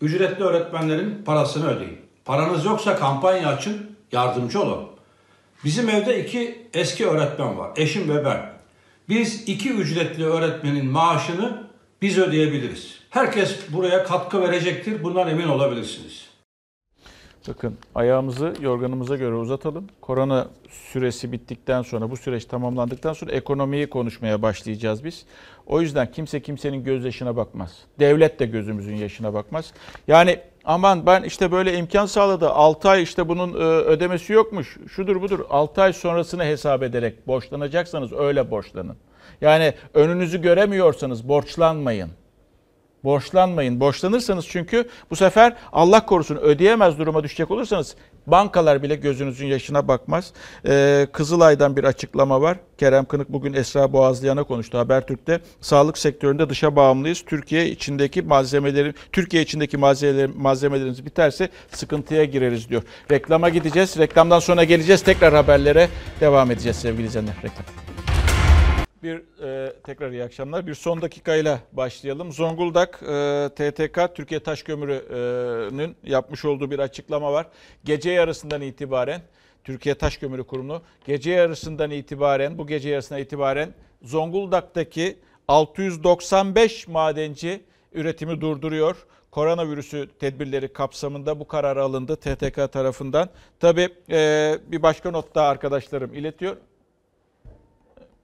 ücretli öğretmenlerin parasını ödeyin. Paranız yoksa kampanya açın, yardımcı olun. Bizim evde iki eski öğretmen var, eşim ve ben. Biz iki ücretli öğretmenin maaşını biz ödeyebiliriz. Herkes buraya katkı verecektir, bundan emin olabilirsiniz. Bakın ayağımızı yorganımıza göre uzatalım. Korona süresi bittikten sonra, bu süreç tamamlandıktan sonra ekonomiyi konuşmaya başlayacağız biz. O yüzden kimse kimsenin gözyaşına bakmaz. Devlet de gözümüzün yaşına bakmaz. Yani aman ben işte böyle imkan sağladı. 6 ay işte bunun e, ödemesi yokmuş. Şudur budur. 6 ay sonrasını hesap ederek borçlanacaksanız öyle borçlanın. Yani önünüzü göremiyorsanız borçlanmayın. Borçlanmayın. Borçlanırsanız çünkü bu sefer Allah korusun ödeyemez duruma düşecek olursanız bankalar bile gözünüzün yaşına bakmaz. Ee, Kızılay'dan bir açıklama var. Kerem Kınık bugün Esra Boğazlayan'a konuştu Habertürk'te. Sağlık sektöründe dışa bağımlıyız. Türkiye içindeki malzemeleri, Türkiye içindeki malzemeler, malzemelerimiz biterse sıkıntıya gireriz diyor. Reklama gideceğiz. Reklamdan sonra geleceğiz. Tekrar haberlere devam edeceğiz sevgili izleyenler. Reklam. Bir e, tekrar iyi akşamlar. Bir son dakikayla başlayalım. Zonguldak e, TTK Türkiye Taş Kömürü'nün yapmış olduğu bir açıklama var. Gece yarısından itibaren Türkiye Taş Kömürü Kurumu gece yarısından itibaren bu gece yarısına itibaren Zonguldak'taki 695 madenci üretimi durduruyor. Koronavirüsü tedbirleri kapsamında bu karar alındı TTK tarafından. Tabii e, bir başka not daha arkadaşlarım iletiyor.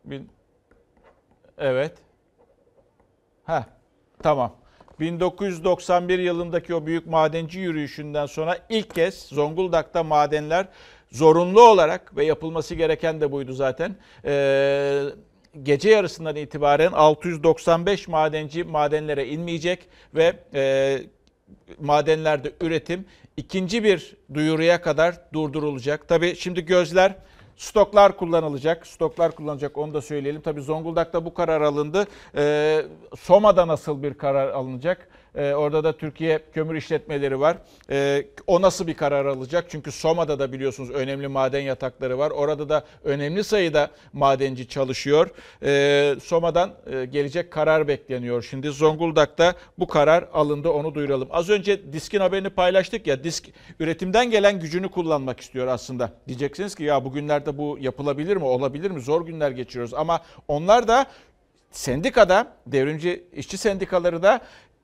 Bir, Evet. Ha, tamam. 1991 yılındaki o büyük madenci yürüyüşünden sonra ilk kez Zonguldak'ta madenler zorunlu olarak ve yapılması gereken de buydu zaten. Ee, gece yarısından itibaren 695 madenci madenlere inmeyecek ve e, madenlerde üretim ikinci bir duyuruya kadar durdurulacak. Tabii şimdi gözler Stoklar kullanılacak. Stoklar kullanılacak onu da söyleyelim. Tabii Zonguldak'ta bu karar alındı. Ee, Soma'da nasıl bir karar alınacak? Ee, orada da Türkiye kömür işletmeleri var. Ee, o nasıl bir karar alacak? Çünkü Soma'da da biliyorsunuz önemli maden yatakları var. Orada da önemli sayıda madenci çalışıyor. Ee, Soma'dan e, gelecek karar bekleniyor. Şimdi Zonguldak'ta bu karar alındı onu duyuralım. Az önce diskin haberini paylaştık ya disk üretimden gelen gücünü kullanmak istiyor aslında. Diyeceksiniz ki ya bugünlerde bu yapılabilir mi olabilir mi zor günler geçiriyoruz ama onlar da sendikada devrimci işçi sendikaları da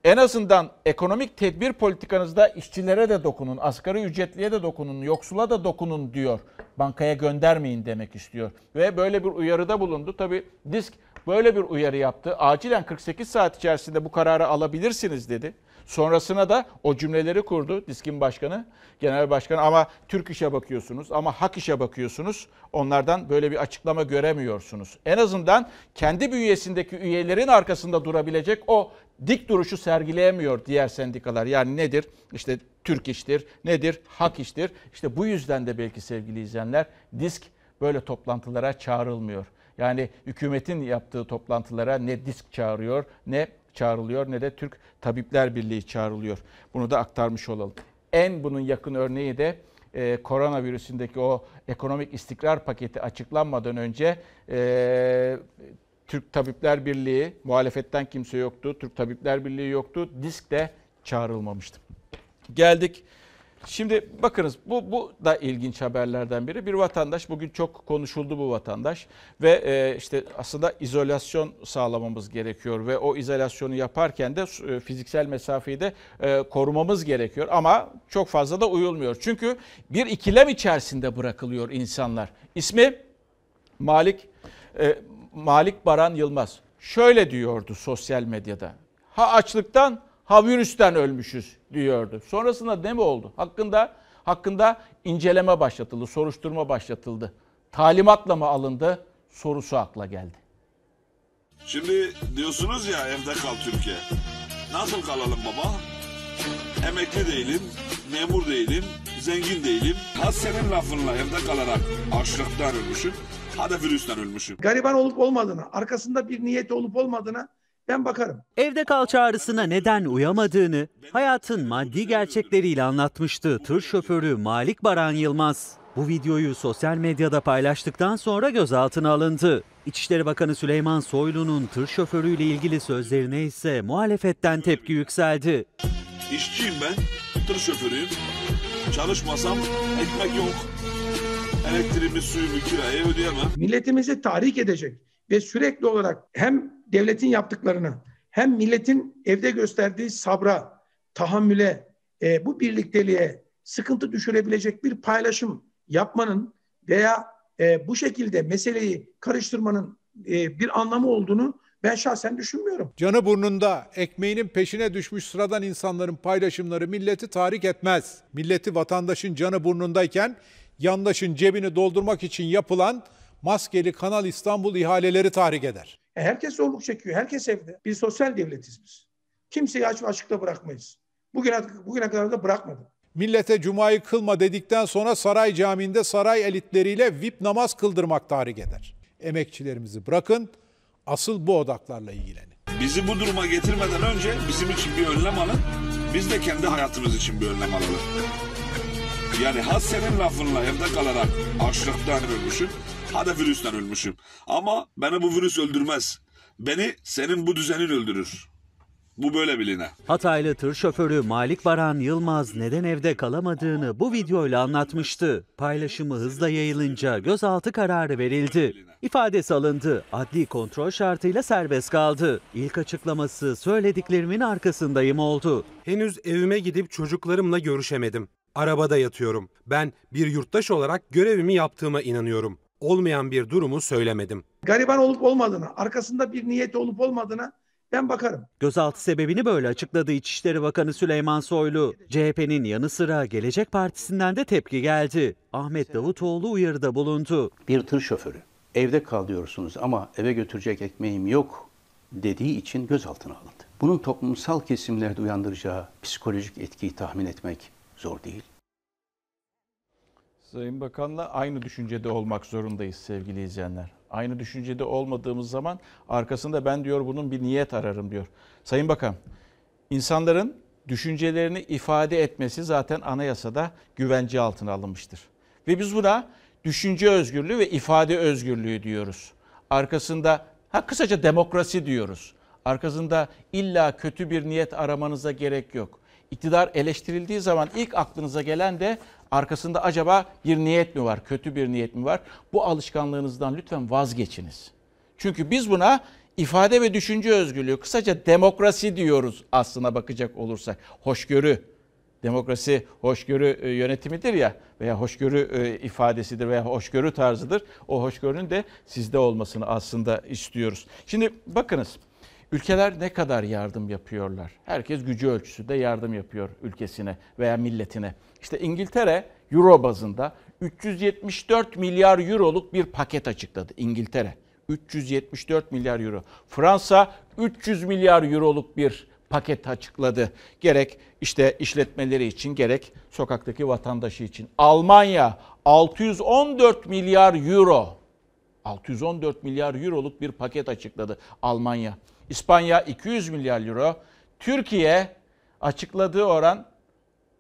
en azından ekonomik tedbir politikanızda işçilere de dokunun, asgari ücretliye de dokunun, yoksula da dokunun diyor. Bankaya göndermeyin demek istiyor. Ve böyle bir uyarıda bulundu. Tabii disk böyle bir uyarı yaptı. Acilen 48 saat içerisinde bu kararı alabilirsiniz dedi. Sonrasına da o cümleleri kurdu diskin başkanı, genel başkanı ama Türk işe bakıyorsunuz ama hak işe bakıyorsunuz. Onlardan böyle bir açıklama göremiyorsunuz. En azından kendi bünyesindeki üyelerin arkasında durabilecek o dik duruşu sergileyemiyor diğer sendikalar. Yani nedir? İşte Türk iştir, nedir? Hak iştir. İşte bu yüzden de belki sevgili izleyenler disk böyle toplantılara çağrılmıyor. Yani hükümetin yaptığı toplantılara ne disk çağırıyor ne çağrılıyor ne de Türk Tabipler Birliği çağrılıyor. Bunu da aktarmış olalım. En bunun yakın örneği de e, koronavirüsündeki o ekonomik istikrar paketi açıklanmadan önce e, Türk Tabipler Birliği, muhalefetten kimse yoktu, Türk Tabipler Birliği yoktu, disk de çağrılmamıştı. Geldik Şimdi bakınız bu, bu da ilginç haberlerden biri. Bir vatandaş bugün çok konuşuldu bu vatandaş ve e, işte aslında izolasyon sağlamamız gerekiyor ve o izolasyonu yaparken de e, fiziksel mesafeyi de e, korumamız gerekiyor ama çok fazla da uyulmuyor. Çünkü bir ikilem içerisinde bırakılıyor insanlar. İsmi Malik e, Malik Baran Yılmaz. Şöyle diyordu sosyal medyada. Ha açlıktan ha virüsten ölmüşüz diyordu. Sonrasında ne mi oldu? Hakkında hakkında inceleme başlatıldı, soruşturma başlatıldı. Talimatla mı alındı? Sorusu akla geldi. Şimdi diyorsunuz ya evde kal Türkiye. Nasıl kalalım baba? Emekli değilim, memur değilim, zengin değilim. Az senin lafınla evde kalarak açlıktan ölmüşüm. Hadi virüsten ölmüşüm. Gariban olup olmadığına, arkasında bir niyeti olup olmadığına ben bakarım. Evde kal çağrısına neden uyamadığını hayatın maddi gerçekleriyle anlatmıştı tır şoförü Malik Baran Yılmaz. Bu videoyu sosyal medyada paylaştıktan sonra gözaltına alındı. İçişleri Bakanı Süleyman Soylu'nun tır şoförüyle ilgili sözlerine ise muhalefetten tepki yükseldi. İşçiyim ben, tır şoförüyüm. Çalışmasam ekmek yok. Elektriğimi, suyumu, kirayı ödeyemem. Milletimizi tahrik edecek ve sürekli olarak hem devletin yaptıklarını hem milletin evde gösterdiği sabra, tahammüle, e, bu birlikteliğe sıkıntı düşürebilecek bir paylaşım yapmanın veya e, bu şekilde meseleyi karıştırmanın e, bir anlamı olduğunu ben şahsen düşünmüyorum. Canı burnunda ekmeğinin peşine düşmüş sıradan insanların paylaşımları milleti tahrik etmez. Milleti vatandaşın canı burnundayken yandaşın cebini doldurmak için yapılan maskeli Kanal İstanbul ihaleleri tahrik eder. E, herkes zorluk çekiyor. Herkes evde. Bir sosyal devletiz biz. Kimseyi aç ve açıkta bırakmayız. Bugüne, bugüne kadar da bırakmadık. Millete cumayı kılma dedikten sonra saray camiinde saray elitleriyle VIP namaz kıldırmak tahrik eder. Emekçilerimizi bırakın, asıl bu odaklarla ilgilenin. Bizi bu duruma getirmeden önce bizim için bir önlem alın. Biz de kendi hayatımız için bir önlem alalım. Yani ha senin lafınla evde kalarak açlıktan ölmüşüm, ha da virüsten ölmüşüm. Ama beni bu virüs öldürmez. Beni senin bu düzenin öldürür. Bu böyle biline. Hataylı tır şoförü Malik Baran Yılmaz neden evde kalamadığını bu videoyla anlatmıştı. Paylaşımı hızla yayılınca gözaltı kararı verildi. İfadesi alındı. Adli kontrol şartıyla serbest kaldı. İlk açıklaması söylediklerimin arkasındayım oldu. Henüz evime gidip çocuklarımla görüşemedim. Arabada yatıyorum. Ben bir yurttaş olarak görevimi yaptığıma inanıyorum. Olmayan bir durumu söylemedim. Gariban olup olmadığına, arkasında bir niyeti olup olmadığına ben bakarım. Gözaltı sebebini böyle açıkladı İçişleri Bakanı Süleyman Soylu. CHP'nin yanı sıra Gelecek Partisi'nden de tepki geldi. Ahmet Davutoğlu uyarıda bulundu. Bir tır şoförü evde kal diyorsunuz ama eve götürecek ekmeğim yok dediği için gözaltına alındı. Bunun toplumsal kesimlerde uyandıracağı psikolojik etkiyi tahmin etmek zor değil. Sayın Bakan'la aynı düşüncede olmak zorundayız sevgili izleyenler. Aynı düşüncede olmadığımız zaman arkasında ben diyor bunun bir niyet ararım diyor. Sayın Bakan, insanların düşüncelerini ifade etmesi zaten anayasada güvence altına alınmıştır. Ve biz buna düşünce özgürlüğü ve ifade özgürlüğü diyoruz. Arkasında ha kısaca demokrasi diyoruz. Arkasında illa kötü bir niyet aramanıza gerek yok. İktidar eleştirildiği zaman ilk aklınıza gelen de arkasında acaba bir niyet mi var, kötü bir niyet mi var? Bu alışkanlığınızdan lütfen vazgeçiniz. Çünkü biz buna ifade ve düşünce özgürlüğü, kısaca demokrasi diyoruz aslına bakacak olursak. Hoşgörü, demokrasi hoşgörü yönetimidir ya veya hoşgörü ifadesidir veya hoşgörü tarzıdır. O hoşgörünün de sizde olmasını aslında istiyoruz. Şimdi bakınız ülkeler ne kadar yardım yapıyorlar? Herkes gücü ölçüsünde yardım yapıyor ülkesine veya milletine. İşte İngiltere euro bazında 374 milyar euroluk bir paket açıkladı İngiltere. 374 milyar euro. Fransa 300 milyar euroluk bir paket açıkladı. Gerek işte işletmeleri için gerek sokaktaki vatandaşı için. Almanya 614 milyar euro. 614 milyar euroluk bir paket açıkladı Almanya. İspanya 200 milyar euro. Türkiye açıkladığı oran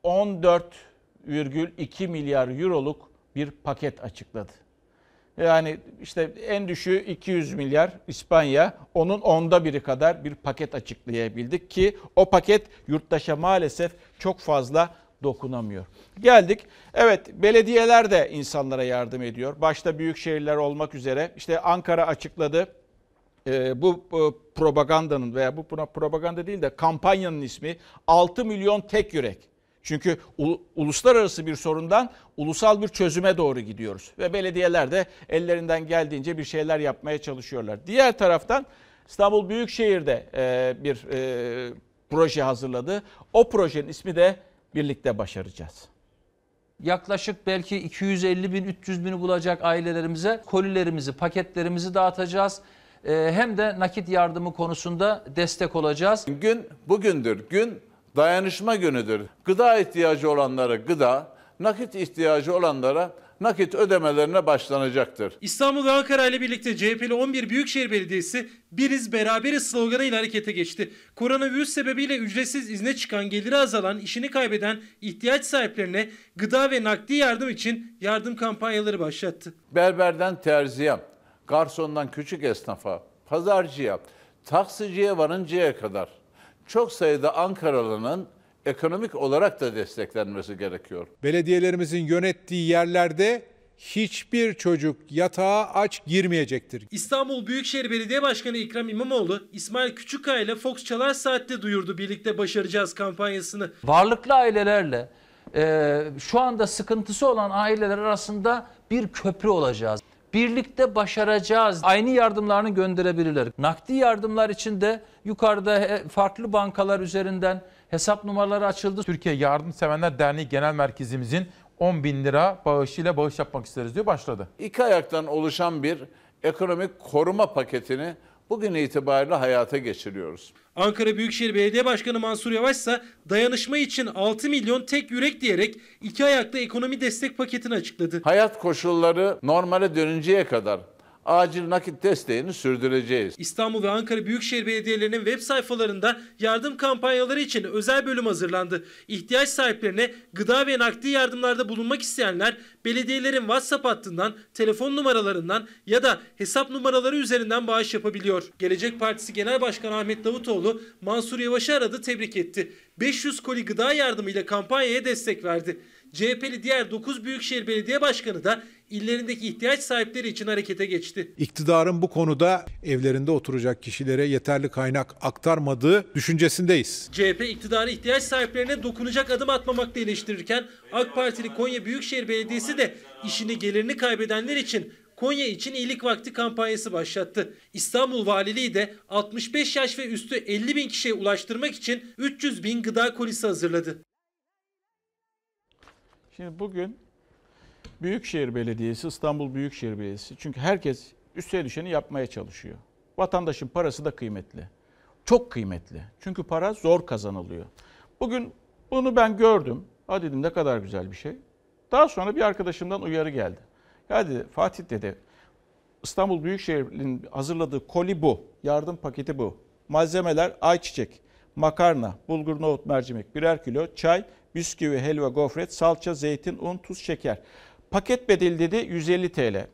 14,2 milyar euroluk bir paket açıkladı. Yani işte en düşüğü 200 milyar İspanya onun onda biri kadar bir paket açıklayabildik ki o paket yurttaşa maalesef çok fazla dokunamıyor. Geldik. Evet belediyeler de insanlara yardım ediyor. Başta büyük şehirler olmak üzere. İşte Ankara açıkladı. Ee, bu, propagandanın veya bu propaganda değil de kampanyanın ismi 6 milyon tek yürek. Çünkü uluslararası bir sorundan ulusal bir çözüme doğru gidiyoruz. Ve belediyeler de ellerinden geldiğince bir şeyler yapmaya çalışıyorlar. Diğer taraftan İstanbul Büyükşehir'de e, bir e, proje hazırladı. O projenin ismi de Birlikte Başaracağız. yaklaşık belki 250 bin 300 bini bulacak ailelerimize kolilerimizi paketlerimizi dağıtacağız. Ee, Hem de nakit yardımı konusunda destek olacağız. Gün bugündür. Gün dayanışma günüdür. Gıda ihtiyacı olanlara gıda, nakit ihtiyacı olanlara nakit ödemelerine başlanacaktır. İstanbul ve Ankara ile birlikte CHP'li 11 Büyükşehir Belediyesi biriz beraberiz sloganıyla harekete geçti. Koronavirüs sebebiyle ücretsiz izne çıkan, geliri azalan, işini kaybeden ihtiyaç sahiplerine gıda ve nakdi yardım için yardım kampanyaları başlattı. Berberden terziye, garsondan küçük esnafa, pazarcıya, taksiciye varıncaya kadar çok sayıda Ankaralı'nın ekonomik olarak da desteklenmesi gerekiyor. Belediyelerimizin yönettiği yerlerde hiçbir çocuk yatağa aç girmeyecektir. İstanbul Büyükşehir Belediye Başkanı İkram İmamoğlu, İsmail Küçükkaya ile Fox Çalar Saat'te duyurdu birlikte başaracağız kampanyasını. Varlıklı ailelerle e, şu anda sıkıntısı olan aileler arasında bir köprü olacağız. Birlikte başaracağız. Aynı yardımlarını gönderebilirler. Nakdi yardımlar için de yukarıda farklı bankalar üzerinden hesap numaraları açıldı. Türkiye Yardımsevenler Derneği Genel Merkezimizin 10 bin lira bağışıyla bağış yapmak isteriz diyor başladı. İki ayaktan oluşan bir ekonomik koruma paketini bugün itibariyle hayata geçiriyoruz. Ankara Büyükşehir Belediye Başkanı Mansur Yavaş ise dayanışma için 6 milyon tek yürek diyerek iki ayaklı ekonomi destek paketini açıkladı. Hayat koşulları normale dönünceye kadar acil nakit desteğini sürdüreceğiz. İstanbul ve Ankara Büyükşehir Belediyelerinin web sayfalarında yardım kampanyaları için özel bölüm hazırlandı. İhtiyaç sahiplerine gıda ve nakdi yardımlarda bulunmak isteyenler belediyelerin WhatsApp hattından, telefon numaralarından ya da hesap numaraları üzerinden bağış yapabiliyor. Gelecek Partisi Genel Başkanı Ahmet Davutoğlu Mansur Yavaş'ı aradı, tebrik etti. 500 koli gıda yardımıyla kampanyaya destek verdi. CHP'li diğer 9 Büyükşehir Belediye Başkanı da illerindeki ihtiyaç sahipleri için harekete geçti. İktidarın bu konuda evlerinde oturacak kişilere yeterli kaynak aktarmadığı düşüncesindeyiz. CHP iktidarı ihtiyaç sahiplerine dokunacak adım atmamakla eleştirirken AK Partili Konya Büyükşehir Belediyesi de işini gelirini kaybedenler için Konya için iyilik vakti kampanyası başlattı. İstanbul Valiliği de 65 yaş ve üstü 50 bin kişiye ulaştırmak için 300 bin gıda kolisi hazırladı. Şimdi bugün Büyükşehir Belediyesi, İstanbul Büyükşehir Belediyesi çünkü herkes üstüne düşeni yapmaya çalışıyor. Vatandaşın parası da kıymetli. Çok kıymetli. Çünkü para zor kazanılıyor. Bugün bunu ben gördüm. Ha dedim ne kadar güzel bir şey. Daha sonra bir arkadaşımdan uyarı geldi. Ya dedi Fatih dedi İstanbul Büyükşehir'in hazırladığı koli bu. Yardım paketi bu. Malzemeler ayçiçek, makarna, bulgur, nohut, mercimek, birer kilo, çay, bisküvi, helva, gofret, salça, zeytin, un, tuz, şeker. Paket bedeli dedi 150 TL.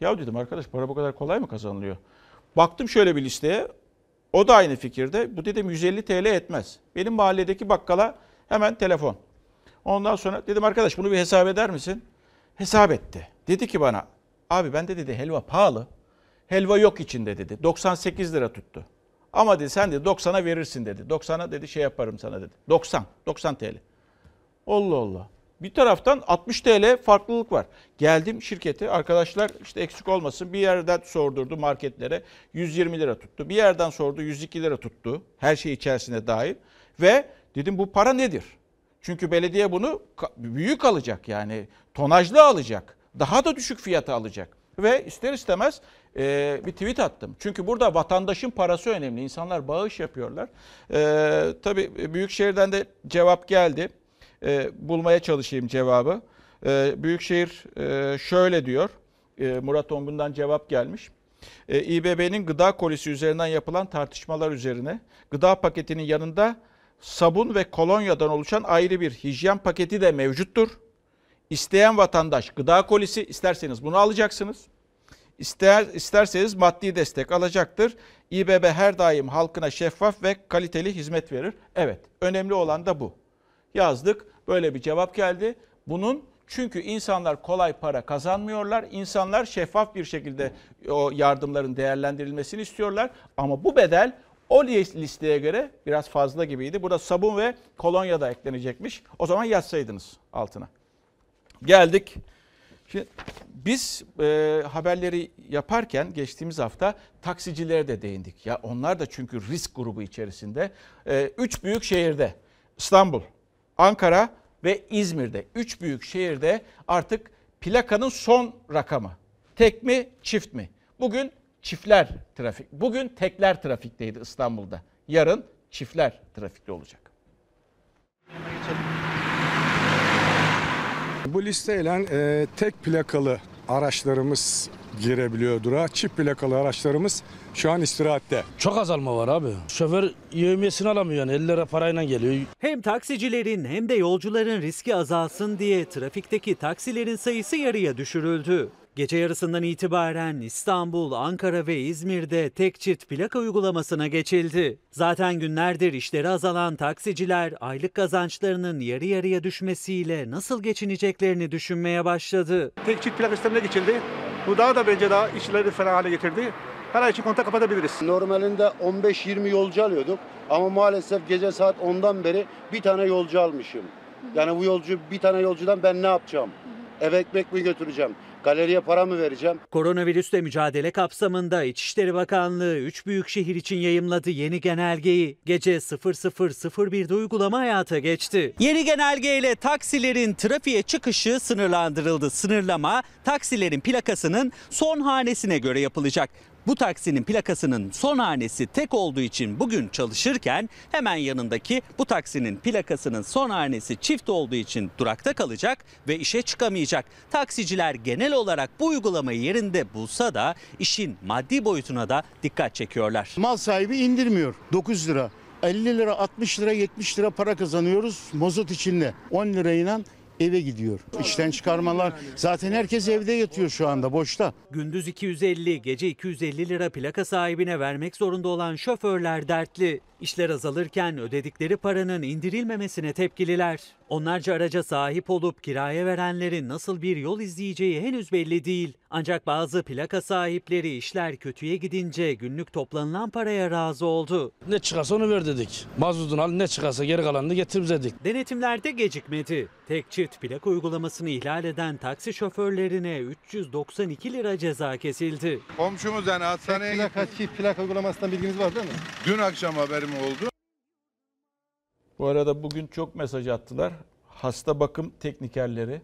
Ya dedim arkadaş para bu kadar kolay mı kazanılıyor? Baktım şöyle bir listeye. O da aynı fikirde. Bu dedim 150 TL etmez. Benim mahalledeki bakkala hemen telefon. Ondan sonra dedim arkadaş bunu bir hesap eder misin? Hesap etti. Dedi ki bana abi bende dedi helva pahalı. Helva yok içinde dedi. 98 lira tuttu. Ama dedi sen dedi 90'a verirsin dedi. 90'a dedi şey yaparım sana dedi. 90. 90 TL. Allah Allah. Bir taraftan 60 TL farklılık var. Geldim şirkete arkadaşlar işte eksik olmasın bir yerden sordurdu marketlere 120 lira tuttu. Bir yerden sordu 102 lira tuttu. Her şey içerisine dahil. Ve dedim bu para nedir? Çünkü belediye bunu büyük alacak yani tonajlı alacak. Daha da düşük fiyata alacak. Ve ister istemez e, bir tweet attım. Çünkü burada vatandaşın parası önemli. İnsanlar bağış yapıyorlar. E, tabii Büyükşehir'den de cevap geldi. E, bulmaya çalışayım cevabı. E, Büyükşehir e, şöyle diyor. e, Murat Ongun'dan cevap gelmiş. E, İBB'nin gıda kolisi üzerinden yapılan tartışmalar üzerine gıda paketinin yanında sabun ve kolonyadan oluşan ayrı bir hijyen paketi de mevcuttur. İsteyen vatandaş gıda kolisi isterseniz bunu alacaksınız. İster, isterseniz maddi destek alacaktır. İBB her daim halkına şeffaf ve kaliteli hizmet verir. Evet, önemli olan da bu. Yazdık, böyle bir cevap geldi. Bunun çünkü insanlar kolay para kazanmıyorlar. İnsanlar şeffaf bir şekilde o yardımların değerlendirilmesini istiyorlar. Ama bu bedel o listeye göre biraz fazla gibiydi. Burada sabun ve kolonya da eklenecekmiş. O zaman yazsaydınız altına. Geldik. Şimdi biz e, haberleri yaparken geçtiğimiz hafta taksicilere de değindik. Ya onlar da çünkü risk grubu içerisinde. E, üç büyük şehirde İstanbul, Ankara ve İzmir'de üç büyük şehirde artık plakanın son rakamı. Tek mi çift mi? Bugün çiftler trafik. Bugün tekler trafikteydi İstanbul'da. Yarın çiftler trafikte olacak. Bu listeyle e, tek plakalı araçlarımız girebiliyor durağa. Çift plakalı araçlarımız şu an istirahatte. Çok azalma var abi. Şoför yevmiyesini alamıyor yani 50 lira parayla geliyor. Hem taksicilerin hem de yolcuların riski azalsın diye trafikteki taksilerin sayısı yarıya düşürüldü. Gece yarısından itibaren İstanbul, Ankara ve İzmir'de tek çift plaka uygulamasına geçildi. Zaten günlerdir işleri azalan taksiciler aylık kazançlarının yarı yarıya düşmesiyle nasıl geçineceklerini düşünmeye başladı. Tek çift plaka sistemine geçildi. Bu daha da bence daha işleri ferah hale getirdi. Her ay için kontak kapatabiliriz. Normalinde 15-20 yolcu alıyorduk ama maalesef gece saat 10'dan beri bir tane yolcu almışım. Yani bu yolcu bir tane yolcudan ben ne yapacağım? Eve ekmek mi götüreceğim? Galeriye para mı vereceğim? Koronavirüsle mücadele kapsamında İçişleri Bakanlığı 3 büyük şehir için yayımladı yeni genelgeyi. Gece 00.01'de uygulama hayata geçti. Yeni genelgeyle taksilerin trafiğe çıkışı sınırlandırıldı. Sınırlama taksilerin plakasının son hanesine göre yapılacak. Bu taksinin plakasının son hanesi tek olduğu için bugün çalışırken hemen yanındaki bu taksinin plakasının son hanesi çift olduğu için durakta kalacak ve işe çıkamayacak. Taksiciler genel olarak bu uygulamayı yerinde bulsa da işin maddi boyutuna da dikkat çekiyorlar. Mal sahibi indirmiyor 9 lira. 50 lira, 60 lira, 70 lira para kazanıyoruz mazot içinde. 10 lirayla eve gidiyor. İşten çıkarmalar zaten herkes evde yatıyor şu anda boşta. Gündüz 250, gece 250 lira plaka sahibine vermek zorunda olan şoförler dertli. İşler azalırken ödedikleri paranın indirilmemesine tepkililer. Onlarca araca sahip olup kiraya verenlerin nasıl bir yol izleyeceği henüz belli değil. Ancak bazı plaka sahipleri işler kötüye gidince günlük toplanılan paraya razı oldu. Ne çıkarsa onu ver dedik. Mazotun al ne çıkarsa geri kalanını getir bize dedik. Denetimlerde gecikmedi. Tek çift plaka uygulamasını ihlal eden taksi şoförlerine 392 lira ceza kesildi. Komşumuz yani hastaneye Tek plaka, çift plaka uygulamasından bilginiz var değil mi? Dün akşam haberim oldu. Bu arada bugün çok mesaj attılar. Hasta bakım teknikerleri.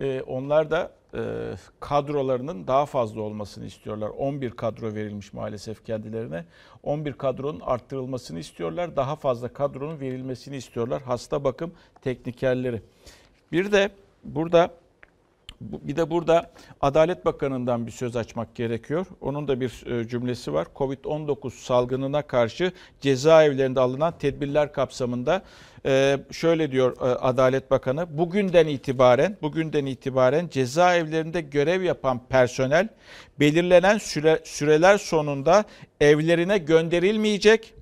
Ee, onlar da e, kadrolarının daha fazla olmasını istiyorlar. 11 kadro verilmiş maalesef kendilerine. 11 kadronun arttırılmasını istiyorlar. Daha fazla kadronun verilmesini istiyorlar. Hasta bakım teknikerleri. Bir de burada bir de burada Adalet Bakanı'ndan bir söz açmak gerekiyor. Onun da bir e, cümlesi var. Covid-19 salgınına karşı cezaevlerinde alınan tedbirler kapsamında e, şöyle diyor e, Adalet Bakanı. Bugünden itibaren bugünden itibaren cezaevlerinde görev yapan personel belirlenen süre, süreler sonunda evlerine gönderilmeyecek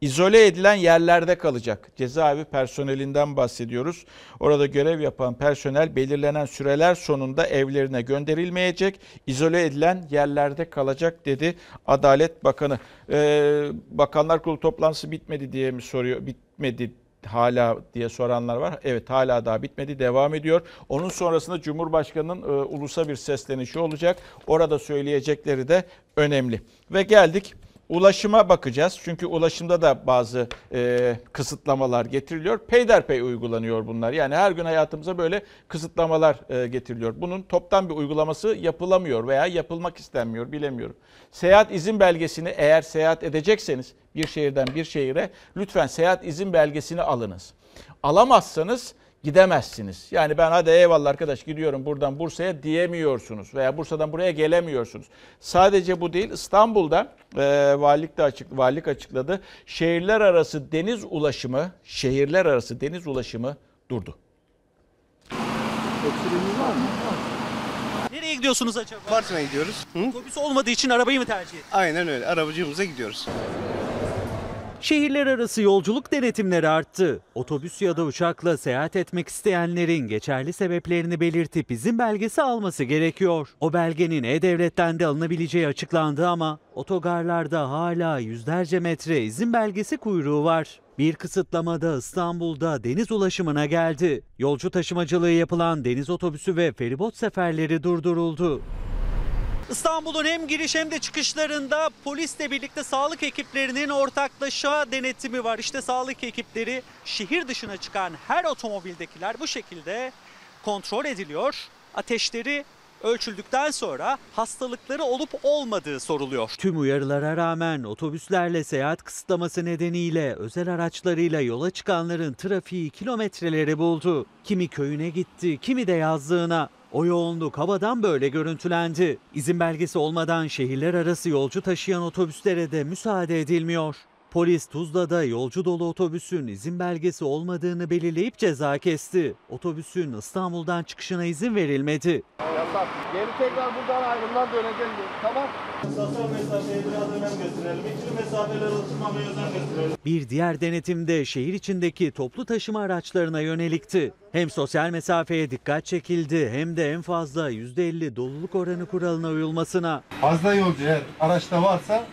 izole edilen yerlerde kalacak. Cezaevi personelinden bahsediyoruz. Orada görev yapan personel belirlenen süreler sonunda evlerine gönderilmeyecek, izole edilen yerlerde kalacak dedi Adalet Bakanı. Ee, Bakanlar Kurulu toplantısı bitmedi diye mi soruyor? Bitmedi hala diye soranlar var. Evet hala daha bitmedi devam ediyor. Onun sonrasında Cumhurbaşkanı'nın e, ulusa bir seslenişi olacak. Orada söyleyecekleri de önemli. Ve geldik Ulaşıma bakacağız. Çünkü ulaşımda da bazı e, kısıtlamalar getiriliyor. Peyderpey uygulanıyor bunlar. Yani her gün hayatımıza böyle kısıtlamalar e, getiriliyor. Bunun toptan bir uygulaması yapılamıyor veya yapılmak istenmiyor bilemiyorum. Seyahat izin belgesini eğer seyahat edecekseniz bir şehirden bir şehire lütfen seyahat izin belgesini alınız. Alamazsanız gidemezsiniz. Yani ben hadi eyvallah arkadaş gidiyorum buradan Bursa'ya diyemiyorsunuz veya Bursa'dan buraya gelemiyorsunuz. Sadece bu değil İstanbul'da e, valilik de açık valilik açıkladı. Şehirler arası deniz ulaşımı, şehirler arası deniz ulaşımı durdu. Nereye gidiyorsunuz acaba? Bartın'a gidiyoruz. Otobüs olmadığı için arabayı mı tercih ediyorsunuz? Aynen öyle. Arabacığımıza gidiyoruz. Şehirler arası yolculuk denetimleri arttı. Otobüs ya da uçakla seyahat etmek isteyenlerin geçerli sebeplerini belirtip izin belgesi alması gerekiyor. O belgenin E-Devlet'ten de alınabileceği açıklandı ama otogarlarda hala yüzlerce metre izin belgesi kuyruğu var. Bir kısıtlamada İstanbul'da deniz ulaşımına geldi. Yolcu taşımacılığı yapılan deniz otobüsü ve feribot seferleri durduruldu. İstanbul'un hem giriş hem de çıkışlarında polisle birlikte sağlık ekiplerinin ortaklaşa denetimi var. İşte sağlık ekipleri şehir dışına çıkan her otomobildekiler bu şekilde kontrol ediliyor. Ateşleri ölçüldükten sonra hastalıkları olup olmadığı soruluyor. Tüm uyarılara rağmen otobüslerle seyahat kısıtlaması nedeniyle özel araçlarıyla yola çıkanların trafiği kilometreleri buldu. Kimi köyüne gitti, kimi de yazlığına. O yoğunluk havadan böyle görüntülendi. İzin belgesi olmadan şehirler arası yolcu taşıyan otobüslere de müsaade edilmiyor. Polis Tuzla'da yolcu dolu otobüsün izin belgesi olmadığını belirleyip ceza kesti. Otobüsün İstanbul'dan çıkışına izin verilmedi. Yasak. Geri tekrar buradan ayrımdan döneceğiz. Tamam. Sosyal mesafeye biraz önem gösterelim. İkili mesafeler oturmamaya özen gösterelim. Bir diğer denetim de şehir içindeki toplu taşıma araçlarına yönelikti. Hem sosyal mesafeye dikkat çekildi hem de en fazla %50 doluluk oranı kuralına uyulmasına. Fazla yolcu eğer araçta varsa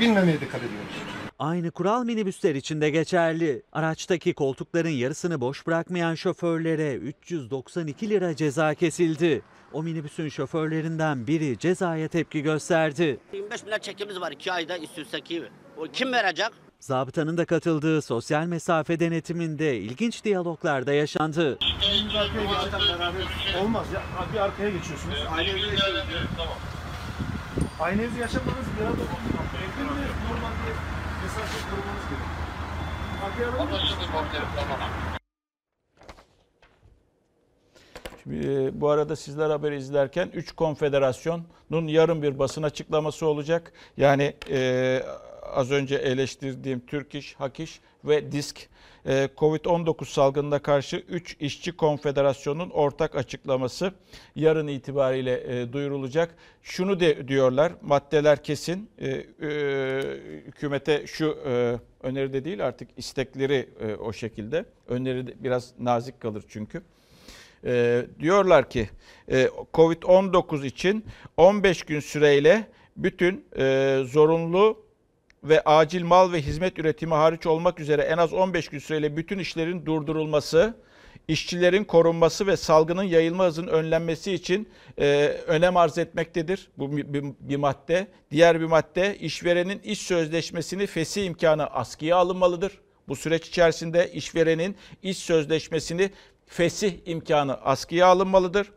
binmemeye dikkat ediyoruz. Aynı kural minibüsler için de geçerli. Araçtaki koltukların yarısını boş bırakmayan şoförlere 392 lira ceza kesildi. O minibüsün şoförlerinden biri cezaya tepki gösterdi. 25 milyar çekimiz var 2 ayda üst üste. O kim verecek? Zabıtanın da katıldığı sosyal mesafe denetiminde ilginç diyaloglar da yaşandı. Olmaz ya. Bir arkaya geçiyorsunuz. Aynı evde yaşıyorsunuz. Tamam. Aynı evde yaşamanız bir arada Evde e, bu arada sizler haberi izlerken 3 konfederasyonun yarın bir basın açıklaması olacak. Yani e, az önce eleştirdiğim Türk İş, Hak İş ve DİSK e, Covid-19 salgınına karşı 3 işçi konfederasyonun ortak açıklaması yarın itibariyle e, duyurulacak. Şunu de diyorlar, maddeler kesin. E, hükümete şu öneride değil artık istekleri o şekilde. Öneri biraz nazik kalır çünkü. Diyorlar ki e, Covid-19 için 15 gün süreyle bütün zorunlu ve acil mal ve hizmet üretimi hariç olmak üzere en az 15 gün süreyle bütün işlerin durdurulması, işçilerin korunması ve salgının yayılma hızının önlenmesi için e, önem arz etmektedir. Bu bir, bir, bir madde. Diğer bir madde işverenin iş sözleşmesini fesih imkanı askıya alınmalıdır. Bu süreç içerisinde işverenin iş sözleşmesini fesih imkanı askıya alınmalıdır.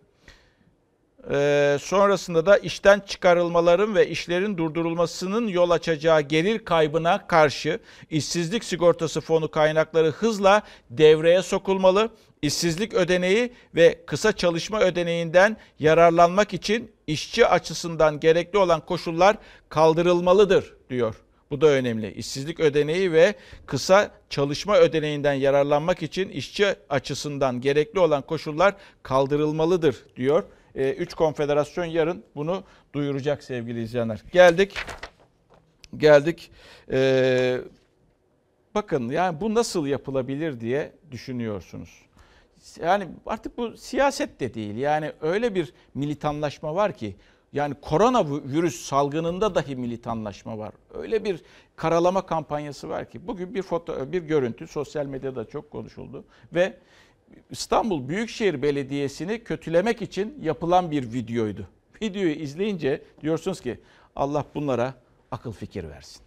Ee, sonrasında da işten çıkarılmaların ve işlerin durdurulmasının yol açacağı gelir kaybına karşı işsizlik sigortası fonu kaynakları hızla devreye sokulmalı. İşsizlik ödeneği ve kısa çalışma ödeneğinden yararlanmak için işçi açısından gerekli olan koşullar kaldırılmalıdır diyor. Bu da önemli. İşsizlik ödeneği ve kısa çalışma ödeneğinden yararlanmak için işçi açısından gerekli olan koşullar kaldırılmalıdır diyor. 3 konfederasyon yarın bunu duyuracak sevgili izleyenler. Geldik. Geldik. Ee, bakın yani bu nasıl yapılabilir diye düşünüyorsunuz. Yani artık bu siyaset de değil. Yani öyle bir militanlaşma var ki yani koronavirüs salgınında dahi militanlaşma var. Öyle bir karalama kampanyası var ki bugün bir foto bir görüntü sosyal medyada çok konuşuldu ve İstanbul Büyükşehir Belediyesi'ni kötülemek için yapılan bir videoydu. Videoyu izleyince diyorsunuz ki Allah bunlara akıl fikir versin.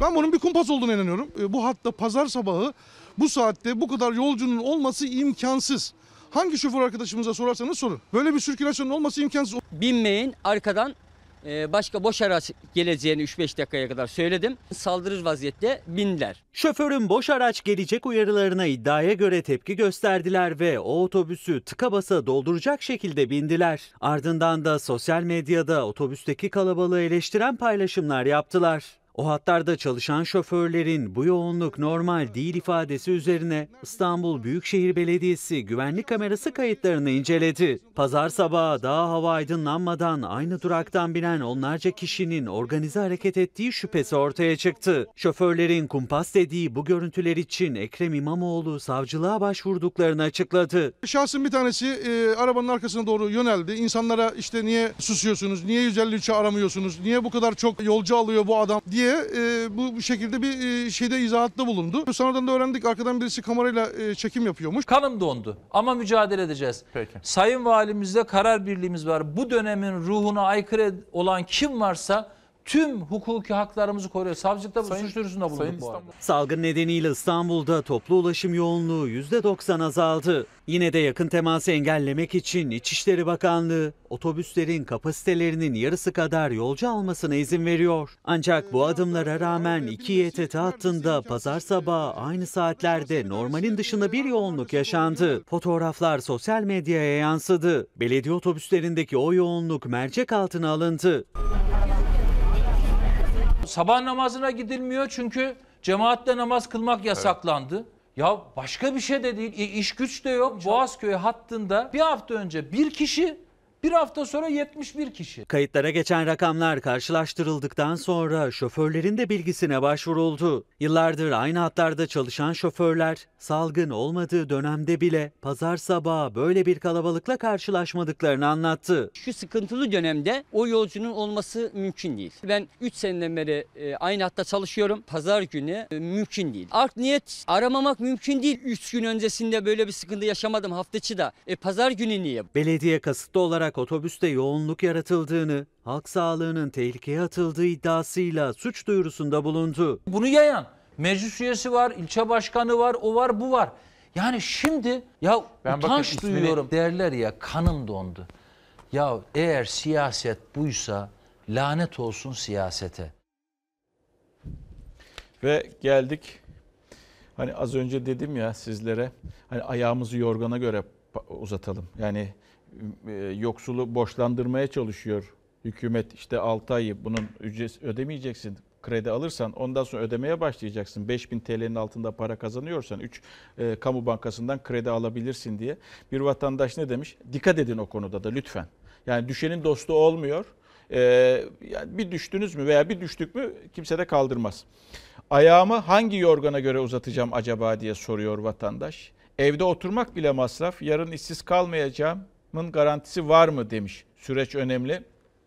Ben bunun bir kumpas olduğuna inanıyorum. E, Bu hatta pazar sabahı bu saatte bu kadar yolcunun olması imkansız. Hangi şoför arkadaşımıza sorarsanız sorun. Böyle bir sirkülasyonun olması imkansız. Binmeyin arkadan Ee, başka boş araç geleceğini 3-5 dakikaya kadar söyledim. Saldırır vaziyette bindiler. Şoförün boş araç gelecek uyarılarına iddiaya göre tepki gösterdiler ve o otobüsü tıka basa dolduracak şekilde bindiler. Ardından da sosyal medyada otobüsteki kalabalığı eleştiren paylaşımlar yaptılar. O hatlarda çalışan şoförlerin bu yoğunluk normal değil ifadesi üzerine İstanbul Büyükşehir Belediyesi güvenlik kamerası kayıtlarını inceledi. Pazar sabahı daha hava aydınlanmadan aynı duraktan binen onlarca kişinin organize hareket ettiği şüphesi ortaya çıktı. Şoförlerin kumpas dediği bu görüntüler için Ekrem İmamoğlu savcılığa başvurduklarını açıkladı. Şahsın bir tanesi e, arabanın arkasına doğru yöneldi. İnsanlara işte niye susuyorsunuz, niye 153'ü aramıyorsunuz, niye bu kadar çok yolcu alıyor bu adam diye e, bu, bu şekilde bir e, şeyde izahatta bulundu. Sonradan da öğrendik arkadan birisi kamerayla e, çekim yapıyormuş. Kanım dondu ama mücadele edeceğiz. Peki. Sayın Valimizde karar birliğimiz var. Bu dönemin ruhuna aykırı olan kim varsa tüm hukuki haklarımızı koruyor. Savcılıkta bu suç duyurusunda bulunduk Sayın bu arada. Salgın nedeniyle İstanbul'da toplu ulaşım yoğunluğu %90 azaldı. Yine de yakın teması engellemek için İçişleri Bakanlığı otobüslerin kapasitelerinin yarısı kadar yolcu almasına izin veriyor. Ancak bu adımlara rağmen iki YTT hattında pazar sabahı aynı saatlerde normalin dışında bir yoğunluk yaşandı. Fotoğraflar sosyal medyaya yansıdı. Belediye otobüslerindeki o yoğunluk mercek altına alındı. Sabah namazına gidilmiyor çünkü cemaatle namaz kılmak yasaklandı. Ya başka bir şey de değil. E, iş güç de yok. Boğazköy hattında bir hafta önce bir kişi, bir hafta sonra 71 kişi. Kayıtlara geçen rakamlar karşılaştırıldıktan sonra şoförlerin de bilgisine başvuruldu. Yıllardır aynı hatlarda çalışan şoförler salgın olmadığı dönemde bile pazar sabahı böyle bir kalabalıkla karşılaşmadıklarını anlattı. Şu sıkıntılı dönemde o yolcunun olması mümkün değil. Ben 3 seneden beri e, aynı hatta çalışıyorum. Pazar günü e, mümkün değil. Art niyet aramamak mümkün değil. 3 gün öncesinde böyle bir sıkıntı yaşamadım hafta içi de. E, pazar günü niye? Belediye kasıtlı olarak otobüste yoğunluk yaratıldığını, halk sağlığının tehlikeye atıldığı iddiasıyla suç duyurusunda bulundu. Bunu yayan meclis üyesi var, ilçe başkanı var, o var, bu var. Yani şimdi ya Ben bakın utanç ismini- duyuyorum derler ya kanım dondu. Ya eğer siyaset buysa lanet olsun siyasete. Ve geldik hani az önce dedim ya sizlere hani ayağımızı yorgana göre uzatalım. Yani yoksulu borçlandırmaya çalışıyor hükümet işte 6 ayı bunun ücret ödemeyeceksin. Kredi alırsan ondan sonra ödemeye başlayacaksın. 5000 TL'nin altında para kazanıyorsan 3 kamu bankasından kredi alabilirsin diye. Bir vatandaş ne demiş? Dikkat edin o konuda da lütfen. Yani düşenin dostu olmuyor. Ee, yani bir düştünüz mü veya bir düştük mü kimse de kaldırmaz. Ayağımı hangi yorgana göre uzatacağım acaba diye soruyor vatandaş. Evde oturmak bile masraf. Yarın işsiz kalmayacağımın garantisi var mı demiş. Süreç önemli.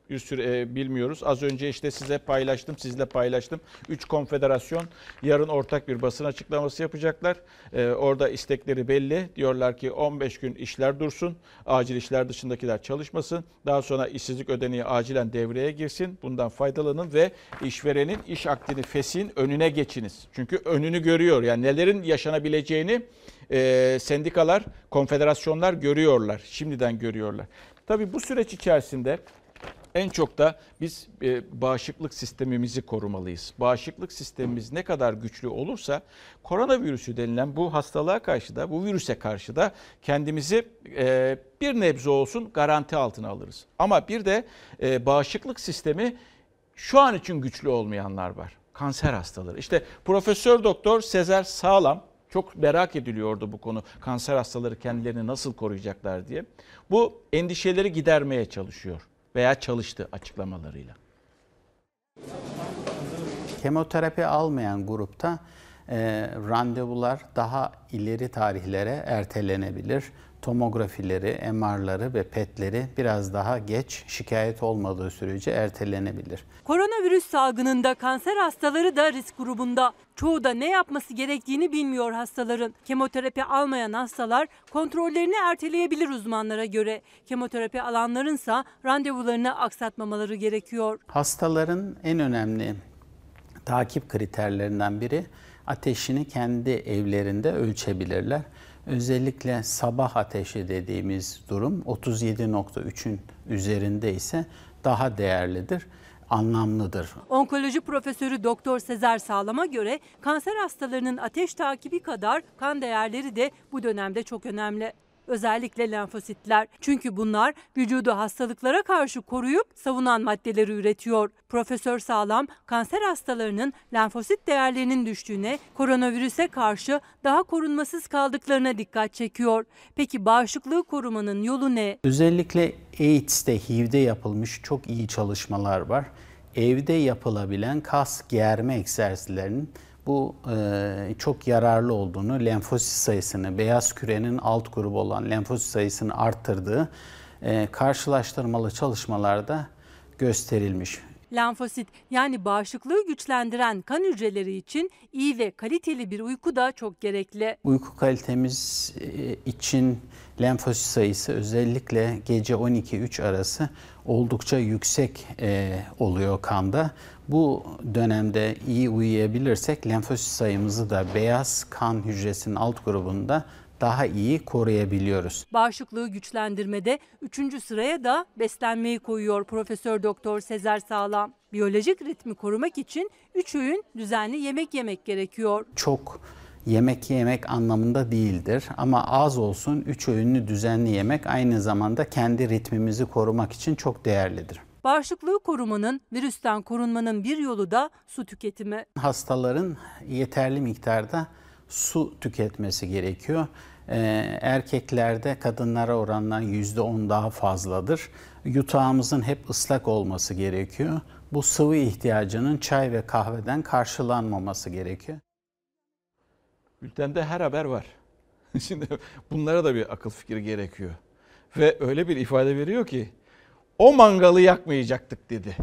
Bir e, bilmiyoruz. Az önce işte size paylaştım, sizle paylaştım. Üç konfederasyon yarın ortak bir basın açıklaması yapacaklar. E, orada istekleri belli. Diyorlar ki 15 gün işler dursun, acil işler dışındakiler çalışmasın. Daha sonra işsizlik ödeneği acilen devreye girsin. Bundan faydalanın ve işverenin iş akdini fesin önüne geçiniz. Çünkü önünü görüyor. Yani nelerin yaşanabileceğini e, sendikalar, konfederasyonlar görüyorlar. Şimdiden görüyorlar. Tabii bu süreç içerisinde en çok da biz e, bağışıklık sistemimizi korumalıyız. Bağışıklık sistemimiz ne kadar güçlü olursa koronavirüsü denilen bu hastalığa karşı da bu virüse karşı da kendimizi e, bir nebze olsun garanti altına alırız. Ama bir de e, bağışıklık sistemi şu an için güçlü olmayanlar var. Kanser hastaları. İşte Profesör Doktor Sezer Sağlam çok merak ediliyordu bu konu. Kanser hastaları kendilerini nasıl koruyacaklar diye. Bu endişeleri gidermeye çalışıyor veya çalıştı açıklamalarıyla. Kemoterapi almayan grupta e, randevular daha ileri tarihlere ertelenebilir. Tomografileri, MR'ları ve PET'leri biraz daha geç şikayet olmadığı sürece ertelenebilir. Koronavirüs salgınında kanser hastaları da risk grubunda. Çoğu da ne yapması gerektiğini bilmiyor hastaların. Kemoterapi almayan hastalar kontrollerini erteleyebilir uzmanlara göre. Kemoterapi alanlarınsa randevularını aksatmamaları gerekiyor. Hastaların en önemli takip kriterlerinden biri ateşini kendi evlerinde ölçebilirler. Özellikle sabah ateşi dediğimiz durum 37.3'ün üzerinde ise daha değerlidir, anlamlıdır. Onkoloji profesörü Doktor Sezer Sağlam'a göre kanser hastalarının ateş takibi kadar kan değerleri de bu dönemde çok önemli. Özellikle lenfositler. Çünkü bunlar vücudu hastalıklara karşı koruyup savunan maddeleri üretiyor. Profesör Sağlam kanser hastalarının lenfosit değerlerinin düştüğüne, koronavirüse karşı daha korunmasız kaldıklarına dikkat çekiyor. Peki bağışıklığı korumanın yolu ne? Özellikle AIDS'te, HIV'de yapılmış çok iyi çalışmalar var. Evde yapılabilen kas germe egzersizlerinin bu e, çok yararlı olduğunu, lenfosit sayısını, beyaz kürenin alt grubu olan lenfosit sayısını arttırdığı e, karşılaştırmalı çalışmalarda gösterilmiş. Lenfosit yani bağışıklığı güçlendiren kan hücreleri için iyi ve kaliteli bir uyku da çok gerekli. Uyku kalitemiz e, için lenfosit sayısı özellikle gece 12-3 arası oldukça yüksek e, oluyor kanda. Bu dönemde iyi uyuyabilirsek lenfosit sayımızı da beyaz kan hücresinin alt grubunda daha iyi koruyabiliyoruz. Bağışıklığı güçlendirmede 3. sıraya da beslenmeyi koyuyor Profesör Doktor Sezer Sağlam. Biyolojik ritmi korumak için 3 öğün düzenli yemek yemek gerekiyor. Çok yemek yemek anlamında değildir ama az olsun 3 öğünlü düzenli yemek aynı zamanda kendi ritmimizi korumak için çok değerlidir. Bağışıklığı korumanın, virüsten korunmanın bir yolu da su tüketimi. Hastaların yeterli miktarda su tüketmesi gerekiyor. Ee, erkeklerde kadınlara oranla %10 daha fazladır. Yutağımızın hep ıslak olması gerekiyor. Bu sıvı ihtiyacının çay ve kahveden karşılanmaması gerekiyor. Bültende her haber var. (laughs) Şimdi bunlara da bir akıl fikir gerekiyor. Ve öyle bir ifade veriyor ki o mangalı yakmayacaktık dedi.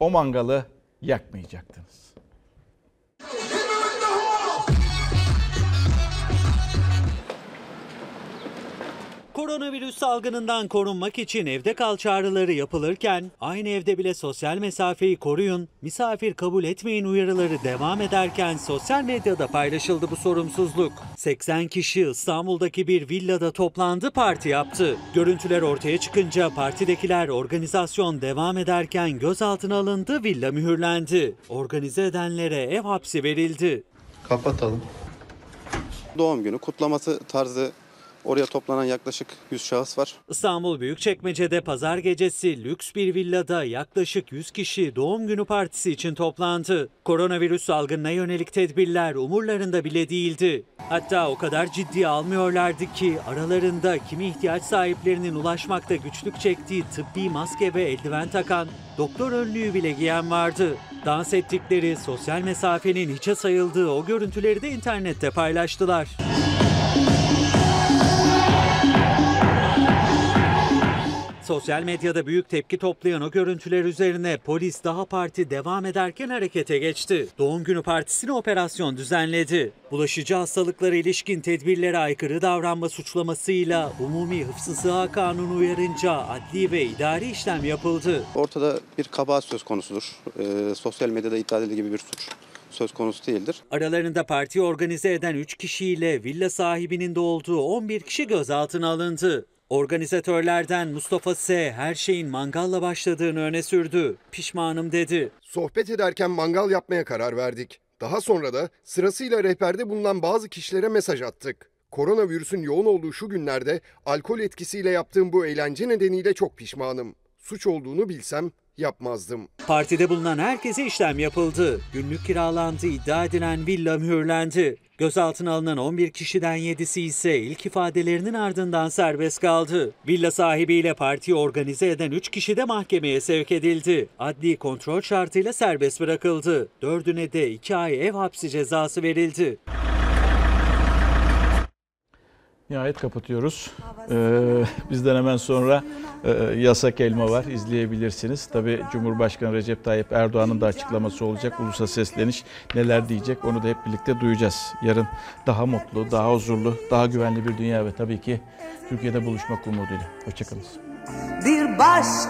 O mangalı yakmayacaktınız. Koronavirüs salgınından korunmak için evde kal çağrıları yapılırken aynı evde bile sosyal mesafeyi koruyun, misafir kabul etmeyin uyarıları devam ederken sosyal medyada paylaşıldı bu sorumsuzluk. 80 kişi İstanbul'daki bir villada toplandı parti yaptı. Görüntüler ortaya çıkınca partidekiler organizasyon devam ederken gözaltına alındı villa mühürlendi. Organize edenlere ev hapsi verildi. Kapatalım. Doğum günü kutlaması tarzı oraya toplanan yaklaşık 100 şahıs var. İstanbul Büyükçekmece'de pazar gecesi lüks bir villada yaklaşık 100 kişi doğum günü partisi için toplandı. Koronavirüs salgınına yönelik tedbirler umurlarında bile değildi. Hatta o kadar ciddiye almıyorlardı ki aralarında kimi ihtiyaç sahiplerinin ulaşmakta güçlük çektiği tıbbi maske ve eldiven takan, doktor önlüğü bile giyen vardı. Dans ettikleri, sosyal mesafenin hiçe sayıldığı o görüntüleri de internette paylaştılar. Sosyal medyada büyük tepki toplayan o görüntüler üzerine polis daha parti devam ederken harekete geçti. Doğum günü partisine operasyon düzenledi. Bulaşıcı hastalıklara ilişkin tedbirlere aykırı davranma suçlamasıyla Umumi Hıfzı Sıha Kanunu uyarınca adli ve idari işlem yapıldı. Ortada bir kabahat söz konusudur. Ee, sosyal medyada iddia edildiği gibi bir suç söz konusu değildir. Aralarında partiyi organize eden 3 kişiyle villa sahibinin de olduğu 11 kişi gözaltına alındı. Organizatörlerden Mustafa S. her şeyin mangalla başladığını öne sürdü. Pişmanım dedi. Sohbet ederken mangal yapmaya karar verdik. Daha sonra da sırasıyla rehberde bulunan bazı kişilere mesaj attık. Koronavirüsün yoğun olduğu şu günlerde alkol etkisiyle yaptığım bu eğlence nedeniyle çok pişmanım. Suç olduğunu bilsem yapmazdım. Partide bulunan herkese işlem yapıldı. Günlük kiralandığı iddia edilen villa mühürlendi. Gözaltına alınan 11 kişiden 7'si ise ilk ifadelerinin ardından serbest kaldı. Villa sahibiyle partiyi organize eden 3 kişi de mahkemeye sevk edildi. Adli kontrol şartıyla serbest bırakıldı. Dördüne de 2 ay ev hapsi cezası verildi. Nihayet kapatıyoruz. Ee, bizden hemen sonra e, yasak elma var. izleyebilirsiniz. Tabii Cumhurbaşkanı Recep Tayyip Erdoğan'ın da açıklaması olacak. Ulusa sesleniş neler diyecek onu da hep birlikte duyacağız. Yarın daha mutlu, daha huzurlu, daha güvenli bir dünya ve tabii ki Türkiye'de buluşmak umuduyla. Hoşçakalın. Bir başka